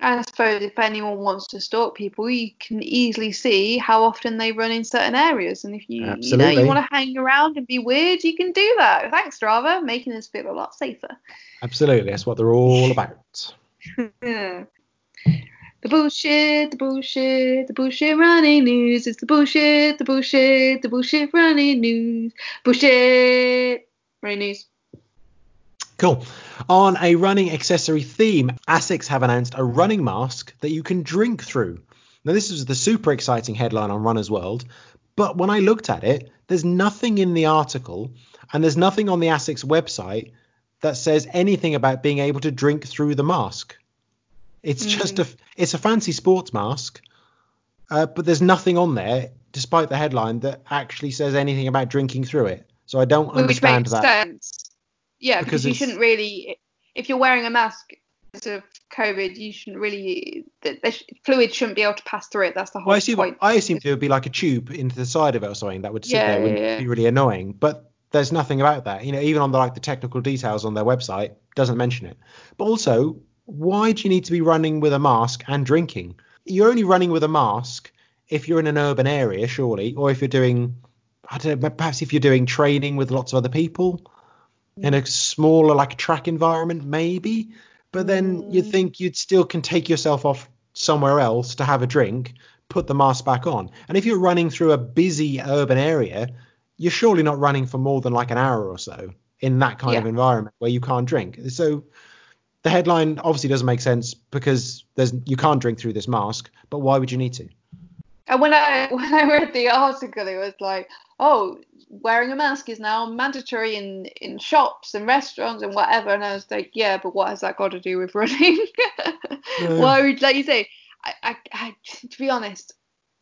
B: I suppose if anyone wants to stalk people, you can easily see how often they run in certain areas. And if you, you know, you want to hang around and be weird, you can do that. Thanks, Strava, making us feel a lot safer.
A: Absolutely, that's what they're all about.
B: Yeah. The bullshit, the bullshit, the bullshit running news. It's the bullshit, the bullshit, the bullshit running news. Bullshit running news.
A: Cool. On a running accessory theme, Asics have announced a running mask that you can drink through. Now, this is the super exciting headline on Runner's World, but when I looked at it, there's nothing in the article and there's nothing on the Asics website that says anything about being able to drink through the mask. It's just a it's a fancy sports mask, uh, but there's nothing on there, despite the headline, that actually says anything about drinking through it. So I don't
B: Which
A: understand that.
B: sense. Yeah,
A: Because
B: because, you shouldn't really, if you're wearing a mask because of COVID, you shouldn't really, the, the fluid shouldn't be able to pass through it. That's the whole
A: Well, I assume
B: point.
A: I assumed it would be like a tube into the side of it or something that would sit
B: Yeah,
A: there
B: yeah, yeah.
A: be really annoying. But there's nothing about that. You know, even on the like the technical details on their website doesn't mention it. But also, why do you need to be running with a mask and drinking? You're only running with a mask if you're in an urban area, surely, or if you're doing, I don't know, perhaps if you're doing training with lots of other people in a smaller like track environment, maybe. But then you
B: Mm.
A: think you'd still can take yourself off somewhere else to have a drink, put the mask back on. And if you're running through a busy urban area, you're surely not running for more than like an hour or so in that kind of environment where you can't drink. So the headline obviously doesn't make sense because there's you can't drink through this mask, but why would you need to?
B: And when I when I read the article, it was like, oh, wearing a mask is now mandatory in in shops and restaurants and whatever. And I was like, yeah, but what has that got to do with running?
A: No.
B: Would, like you say, I, I, I, to be honest,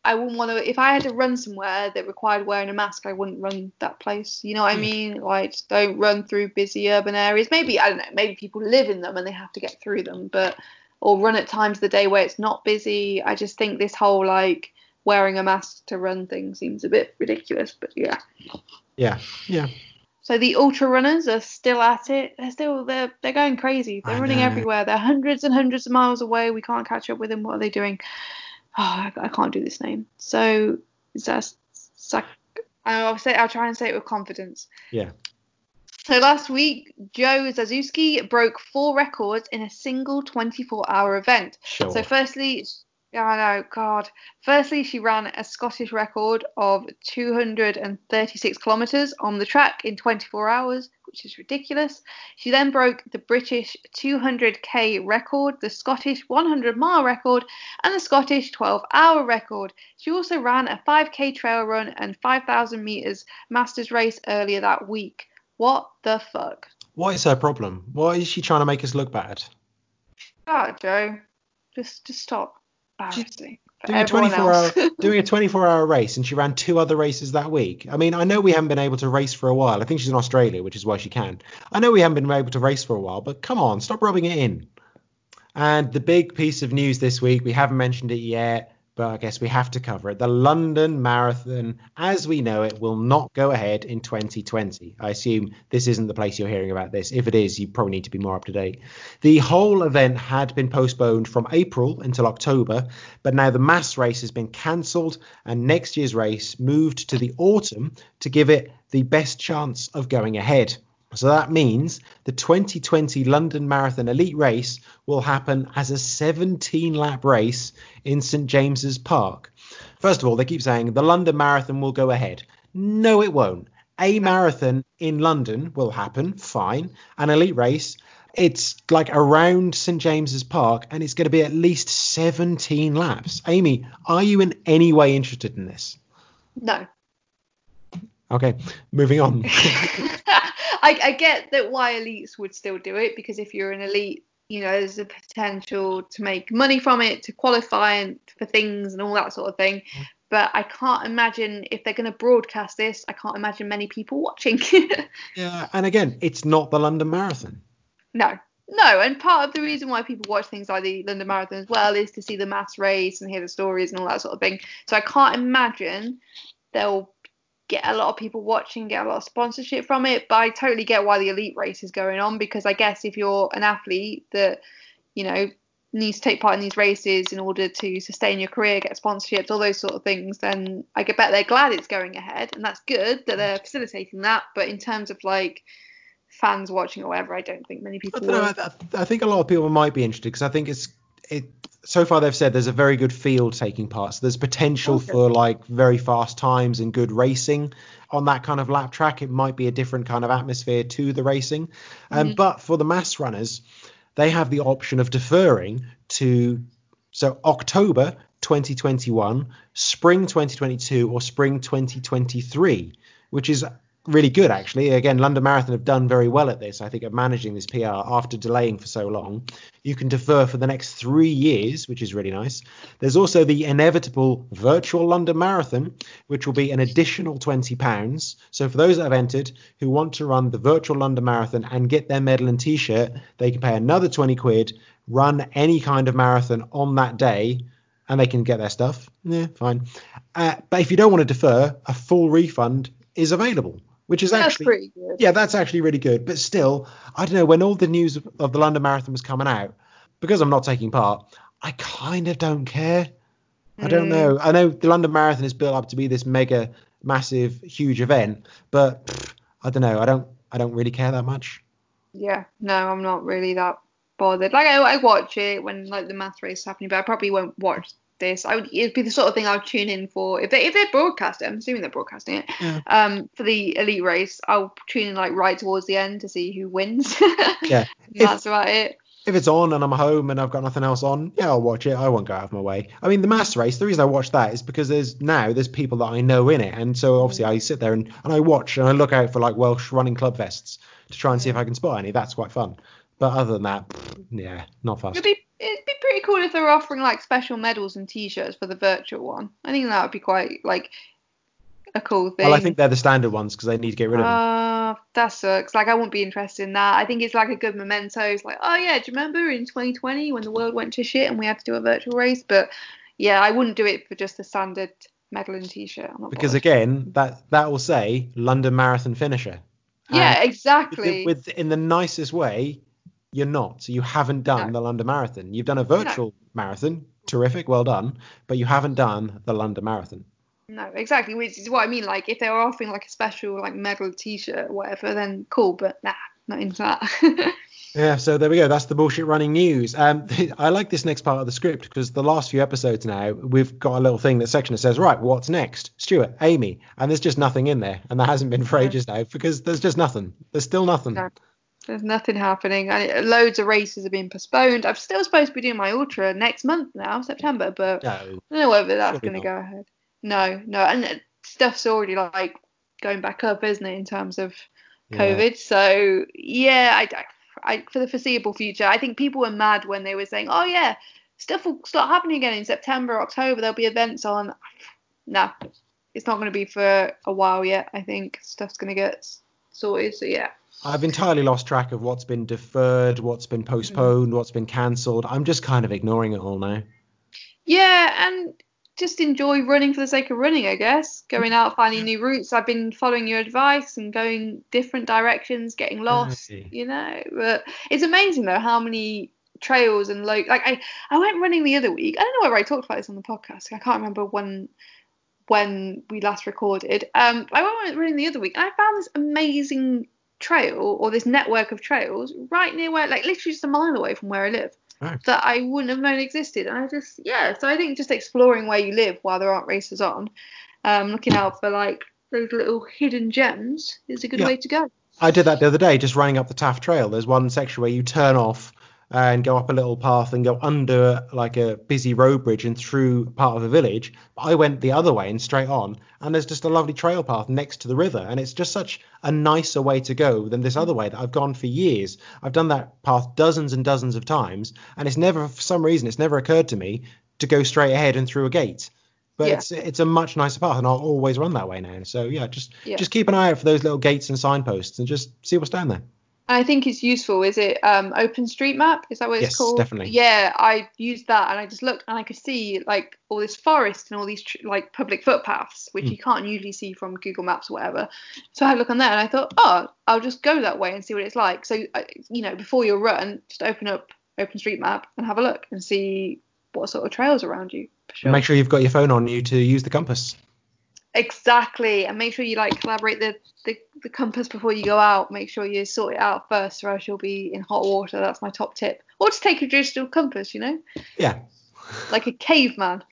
B: I wouldn't want to. If I had to run somewhere that required wearing a mask, I wouldn't run that place. You know what I
A: hmm.
B: mean? Like, don't run through busy urban areas. Maybe I don't know. Maybe people live in them and they have to get through them, but or run at times of the day where it's not busy. I just think this whole like wearing a mask to run thing seems a bit ridiculous. But yeah.
A: Yeah, yeah.
B: So the ultra runners are still at it. They're still they're they're going crazy. They're
A: I
B: running
A: know.
B: everywhere. They're hundreds and hundreds of miles away. We can't catch up with them. What are they doing? Oh, I, I can't do this name. So that Sak- I'll say I'll try and say it with confidence.
A: Yeah.
B: So last week, Jo Zakrzewski broke four records in a single 24-hour event.
A: Sure.
B: So firstly, yeah, I know, God. Firstly, she ran a Scottish record of 236 kilometres on the track in 24 hours, which is ridiculous. She then broke the British 200k record, the Scottish 100 mile record, and the Scottish 12 hour record. She also ran a 5k trail run and 5,000 metres masters race earlier that week. What the fuck?
A: What is her problem? Why is she trying to make us look bad?
B: God, Joe, just just stop. Embarrassing.
A: doing a
B: everyone
A: 24 hour doing a 24 hour race and she ran two other races that week. I mean i know we haven't been able to race for a while. I think she's in australia which is why she can. I know we haven't been able to race for a while but come on stop rubbing it in. And the big piece of news this week we haven't mentioned it yet but i guess we have to cover it. The london marathon as we know it will not go ahead in 2020 i assume this isn't the place you're hearing about this. If it is you probably need to be more up to date. The whole event had been postponed from april until october but now the mass race has been cancelled and next year's race moved to the autumn to give it the best chance of going ahead. So that means the 2020 London Marathon Elite Race will happen as a 17 lap race in St James's Park. First of all, they keep saying the London Marathon will go ahead. No, it won't. A marathon in London will happen, fine. An elite race, it's like around St James's Park and it's going to be at least 17 laps. Amy, are you in any way interested in this?
B: no.
A: Okay, moving on.
B: I, I get that why elites would still do it because if you're an elite you know, there's a potential to make money from it, to qualify and for things and all that sort of thing. Mm. But I can't imagine if they're going to broadcast this. I can't imagine many people watching.
A: yeah, and again, it's not the London Marathon.
B: No, no, and part of the reason why people watch things like the London Marathon as well is to see the mass race and hear the stories and all that sort of thing. So I can't imagine they'll get a lot of people watching, get a lot of sponsorship from it. But I totally get why the elite race is going on because I guess if you're an athlete that, you know, needs to take part in these races in order to sustain your career, get sponsorships, all those sort of things, then I bet they're glad it's going ahead. And that's good that they're facilitating that. But in terms of like, fans watching or whatever, I don't think many people. I,
A: know, I, I think a lot of people might be interested because I think it's it so far they've said there's a very good field taking part. So there's potential okay. for like very fast times and good racing on that kind of lap track. It might be a different kind of atmosphere to the racing. Um, mm-hmm. But for the mass runners, they have the option of deferring to so October 2021, spring 2022, or spring 2023, which is really good actually. Again, London Marathon have done very well at this. I think at managing this PR after delaying for so long. You can defer for the next three years, which is really nice. There's also the inevitable virtual London Marathon, which will be an additional twenty pounds. So for those that have entered who want to run the virtual London Marathon and get their medal and T-shirt, they can pay another twenty quid, run any kind of marathon on that day. And they can get their stuff. Yeah, fine. Uh, but if you don't want to defer, a full refund is available which is
B: that's
A: actually
B: pretty good.
A: Yeah, that's actually really good. But still, I don't know. When all the news of, of the London Marathon was coming out, because I'm not taking part, I kind of don't care. Mm. I don't know. Hmm. I know the London Marathon is built up to be this mega, massive, huge event, but pff, I don't know. I don't. I don't really care that much.
B: Yeah, no, I'm not really that bothered. Like I, I watch it when like the math race is happening, but I probably won't watch this. I would it'd be the sort of thing I would tune in for if they if they broadcast it. I'm assuming they're broadcasting it. Yeah. Um, for the elite race, I'll tune in like right towards the end to see who wins.
A: yeah,
B: that's about it.
A: If it's on and I'm home and I've got nothing else on, yeah, I'll watch it. I won't go out of my way. I mean, the mass race. The reason I watch that is because there's now there's people that I know in it, and so obviously I sit there and, and I watch and I look out for like Welsh running club vests to try and see if I can spot any. That's quite fun. But other than that, yeah, not fast.
B: It'd be it'd be cool if they were offering like special medals and T-shirts for the virtual one. I think that would be quite like a cool thing.
A: Well, I think they're the standard ones because they need to get rid of them.
B: Uh, that sucks. Like, I wouldn't be interested in that. I think it's like a good memento. It's like, oh yeah, do you remember in 2020 when the world went to shit and we had to do a virtual race? But yeah, I wouldn't do it for just the standard medal and T-shirt.
A: Because bothered. again, that that will say London Marathon finisher.
B: Yeah, exactly.
A: With, with in the nicest way, you're not. So you haven't done no. the London Marathon. You've done a virtual no. marathon, terrific, well done, but you haven't done the London Marathon.
B: No, exactly, which is what I mean. Like if they were offering like a special like medal T-shirt or whatever, then cool. But nah, not into that.
A: yeah, so there we go. That's the bullshit running news. Um, I like this next part of the script because the last few episodes now we've got a little thing that section that says right, what's next? Stuart, Amy, and there's just nothing in there, and there hasn't been for ages now because there's just nothing. There's still nothing. No.
B: There's nothing happening. And loads of races have been postponed. I'm still supposed to be doing my ultra next month now, September, but no, I don't know whether that's going to go ahead. No, no, and stuff's already like going back up, isn't it, in terms of COVID? Yeah. So yeah, I, I, for the foreseeable future, I think people were mad when they were saying, oh yeah, stuff will start happening again in September, October. There'll be events on. No, it's not going to be for a while yet. I think stuff's going to get sorted. So yeah.
A: I've entirely lost track of what's been deferred, what's been postponed, what's been cancelled. I'm just kind of ignoring it all now.
B: Yeah, and just enjoy running for the sake of running, I guess. Going out, finding new routes. I've been following your advice and going different directions, getting lost, you know. But it's amazing though how many trails and like like I I went running the other week. I don't know whether I talked about this on the podcast. I can't remember when when we last recorded. Um, I went running the other week and I found this amazing trail or this network of trails right near where, like literally just a mile away from where I live. Oh. That I wouldn't have known existed, and I just yeah. So I think just exploring where you live while there aren't races on, um, looking out for like those little hidden gems is a good yeah. way to go.
A: I did that the other day, just running up the Taff Trail. There's one section where you turn off and go up a little path and go under like a busy road bridge and through part of a village. But I went the other way and straight on, and there's just a lovely trail path next to the river, and it's just such a nicer way to go than this other way that I've gone for years. I've done that path dozens and dozens of times, and it's never, for some reason, it's never occurred to me to go straight ahead and through a gate. But
B: Yeah.
A: it's it's a much nicer path, and I'll always run that way now. So yeah, just
B: Yeah.
A: just keep an eye out for those little gates and signposts, and just see what's down there.
B: I think it's useful. Is it um, OpenStreetMap? Is that what it's
A: Yes,
B: called?
A: definitely.
B: Yeah, I used that and I just looked and I could see like all this forest and all these tr- like public footpaths, which
A: Mm.
B: you can't usually see from Google Maps or whatever. So I had a look on there and I thought, oh, I'll just go that way and see what it's like. So you know, before your run, just open up OpenStreetMap and have a look and see what sort of trails around you. For sure.
A: Make sure you've got your phone on you to use the compass.
B: Exactly, and make sure you like collaborate the, the the compass before you go out. Make sure you sort it out first, or else you'll be in hot water. That's my top tip. Or just take a digital compass, you know,
A: Yeah,
B: like a caveman.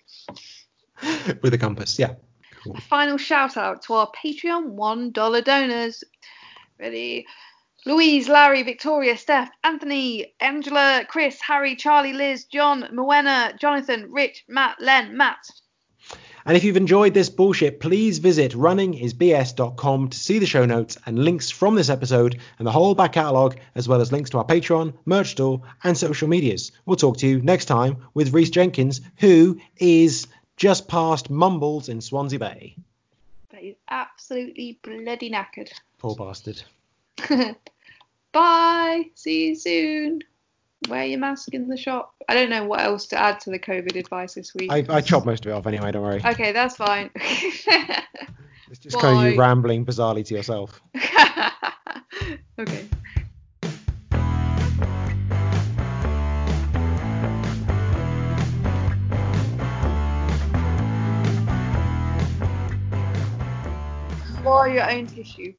A: with a compass. Yeah. Cool.
B: A final shout out to our Patreon one dollar donors. Ready? Louise, Larry, Victoria, Steph, Anthony, Angela, Chris, Harry, Charlie, Liz, John, Moena, Jonathan, Rich, Matt, Len, Matt.
A: And if you've enjoyed this bullshit, please visit runningisbs.com to see the show notes and links from this episode and the whole back catalogue, as well as links to our Patreon, merch store, and social medias. We'll talk to you next time with Rhys Jenkins, who is just past Mumbles in Swansea Bay.
B: That is absolutely bloody knackered.
A: Poor bastard.
B: Bye. See you soon. Wear your mask in the shop. I don't know what else to add to the COVID advice this week.
A: I, I chopped most of it off anyway, don't worry.
B: Okay, that's fine.
A: It's just kind of you rambling bizarrely to yourself.
B: okay. Or your own tissue.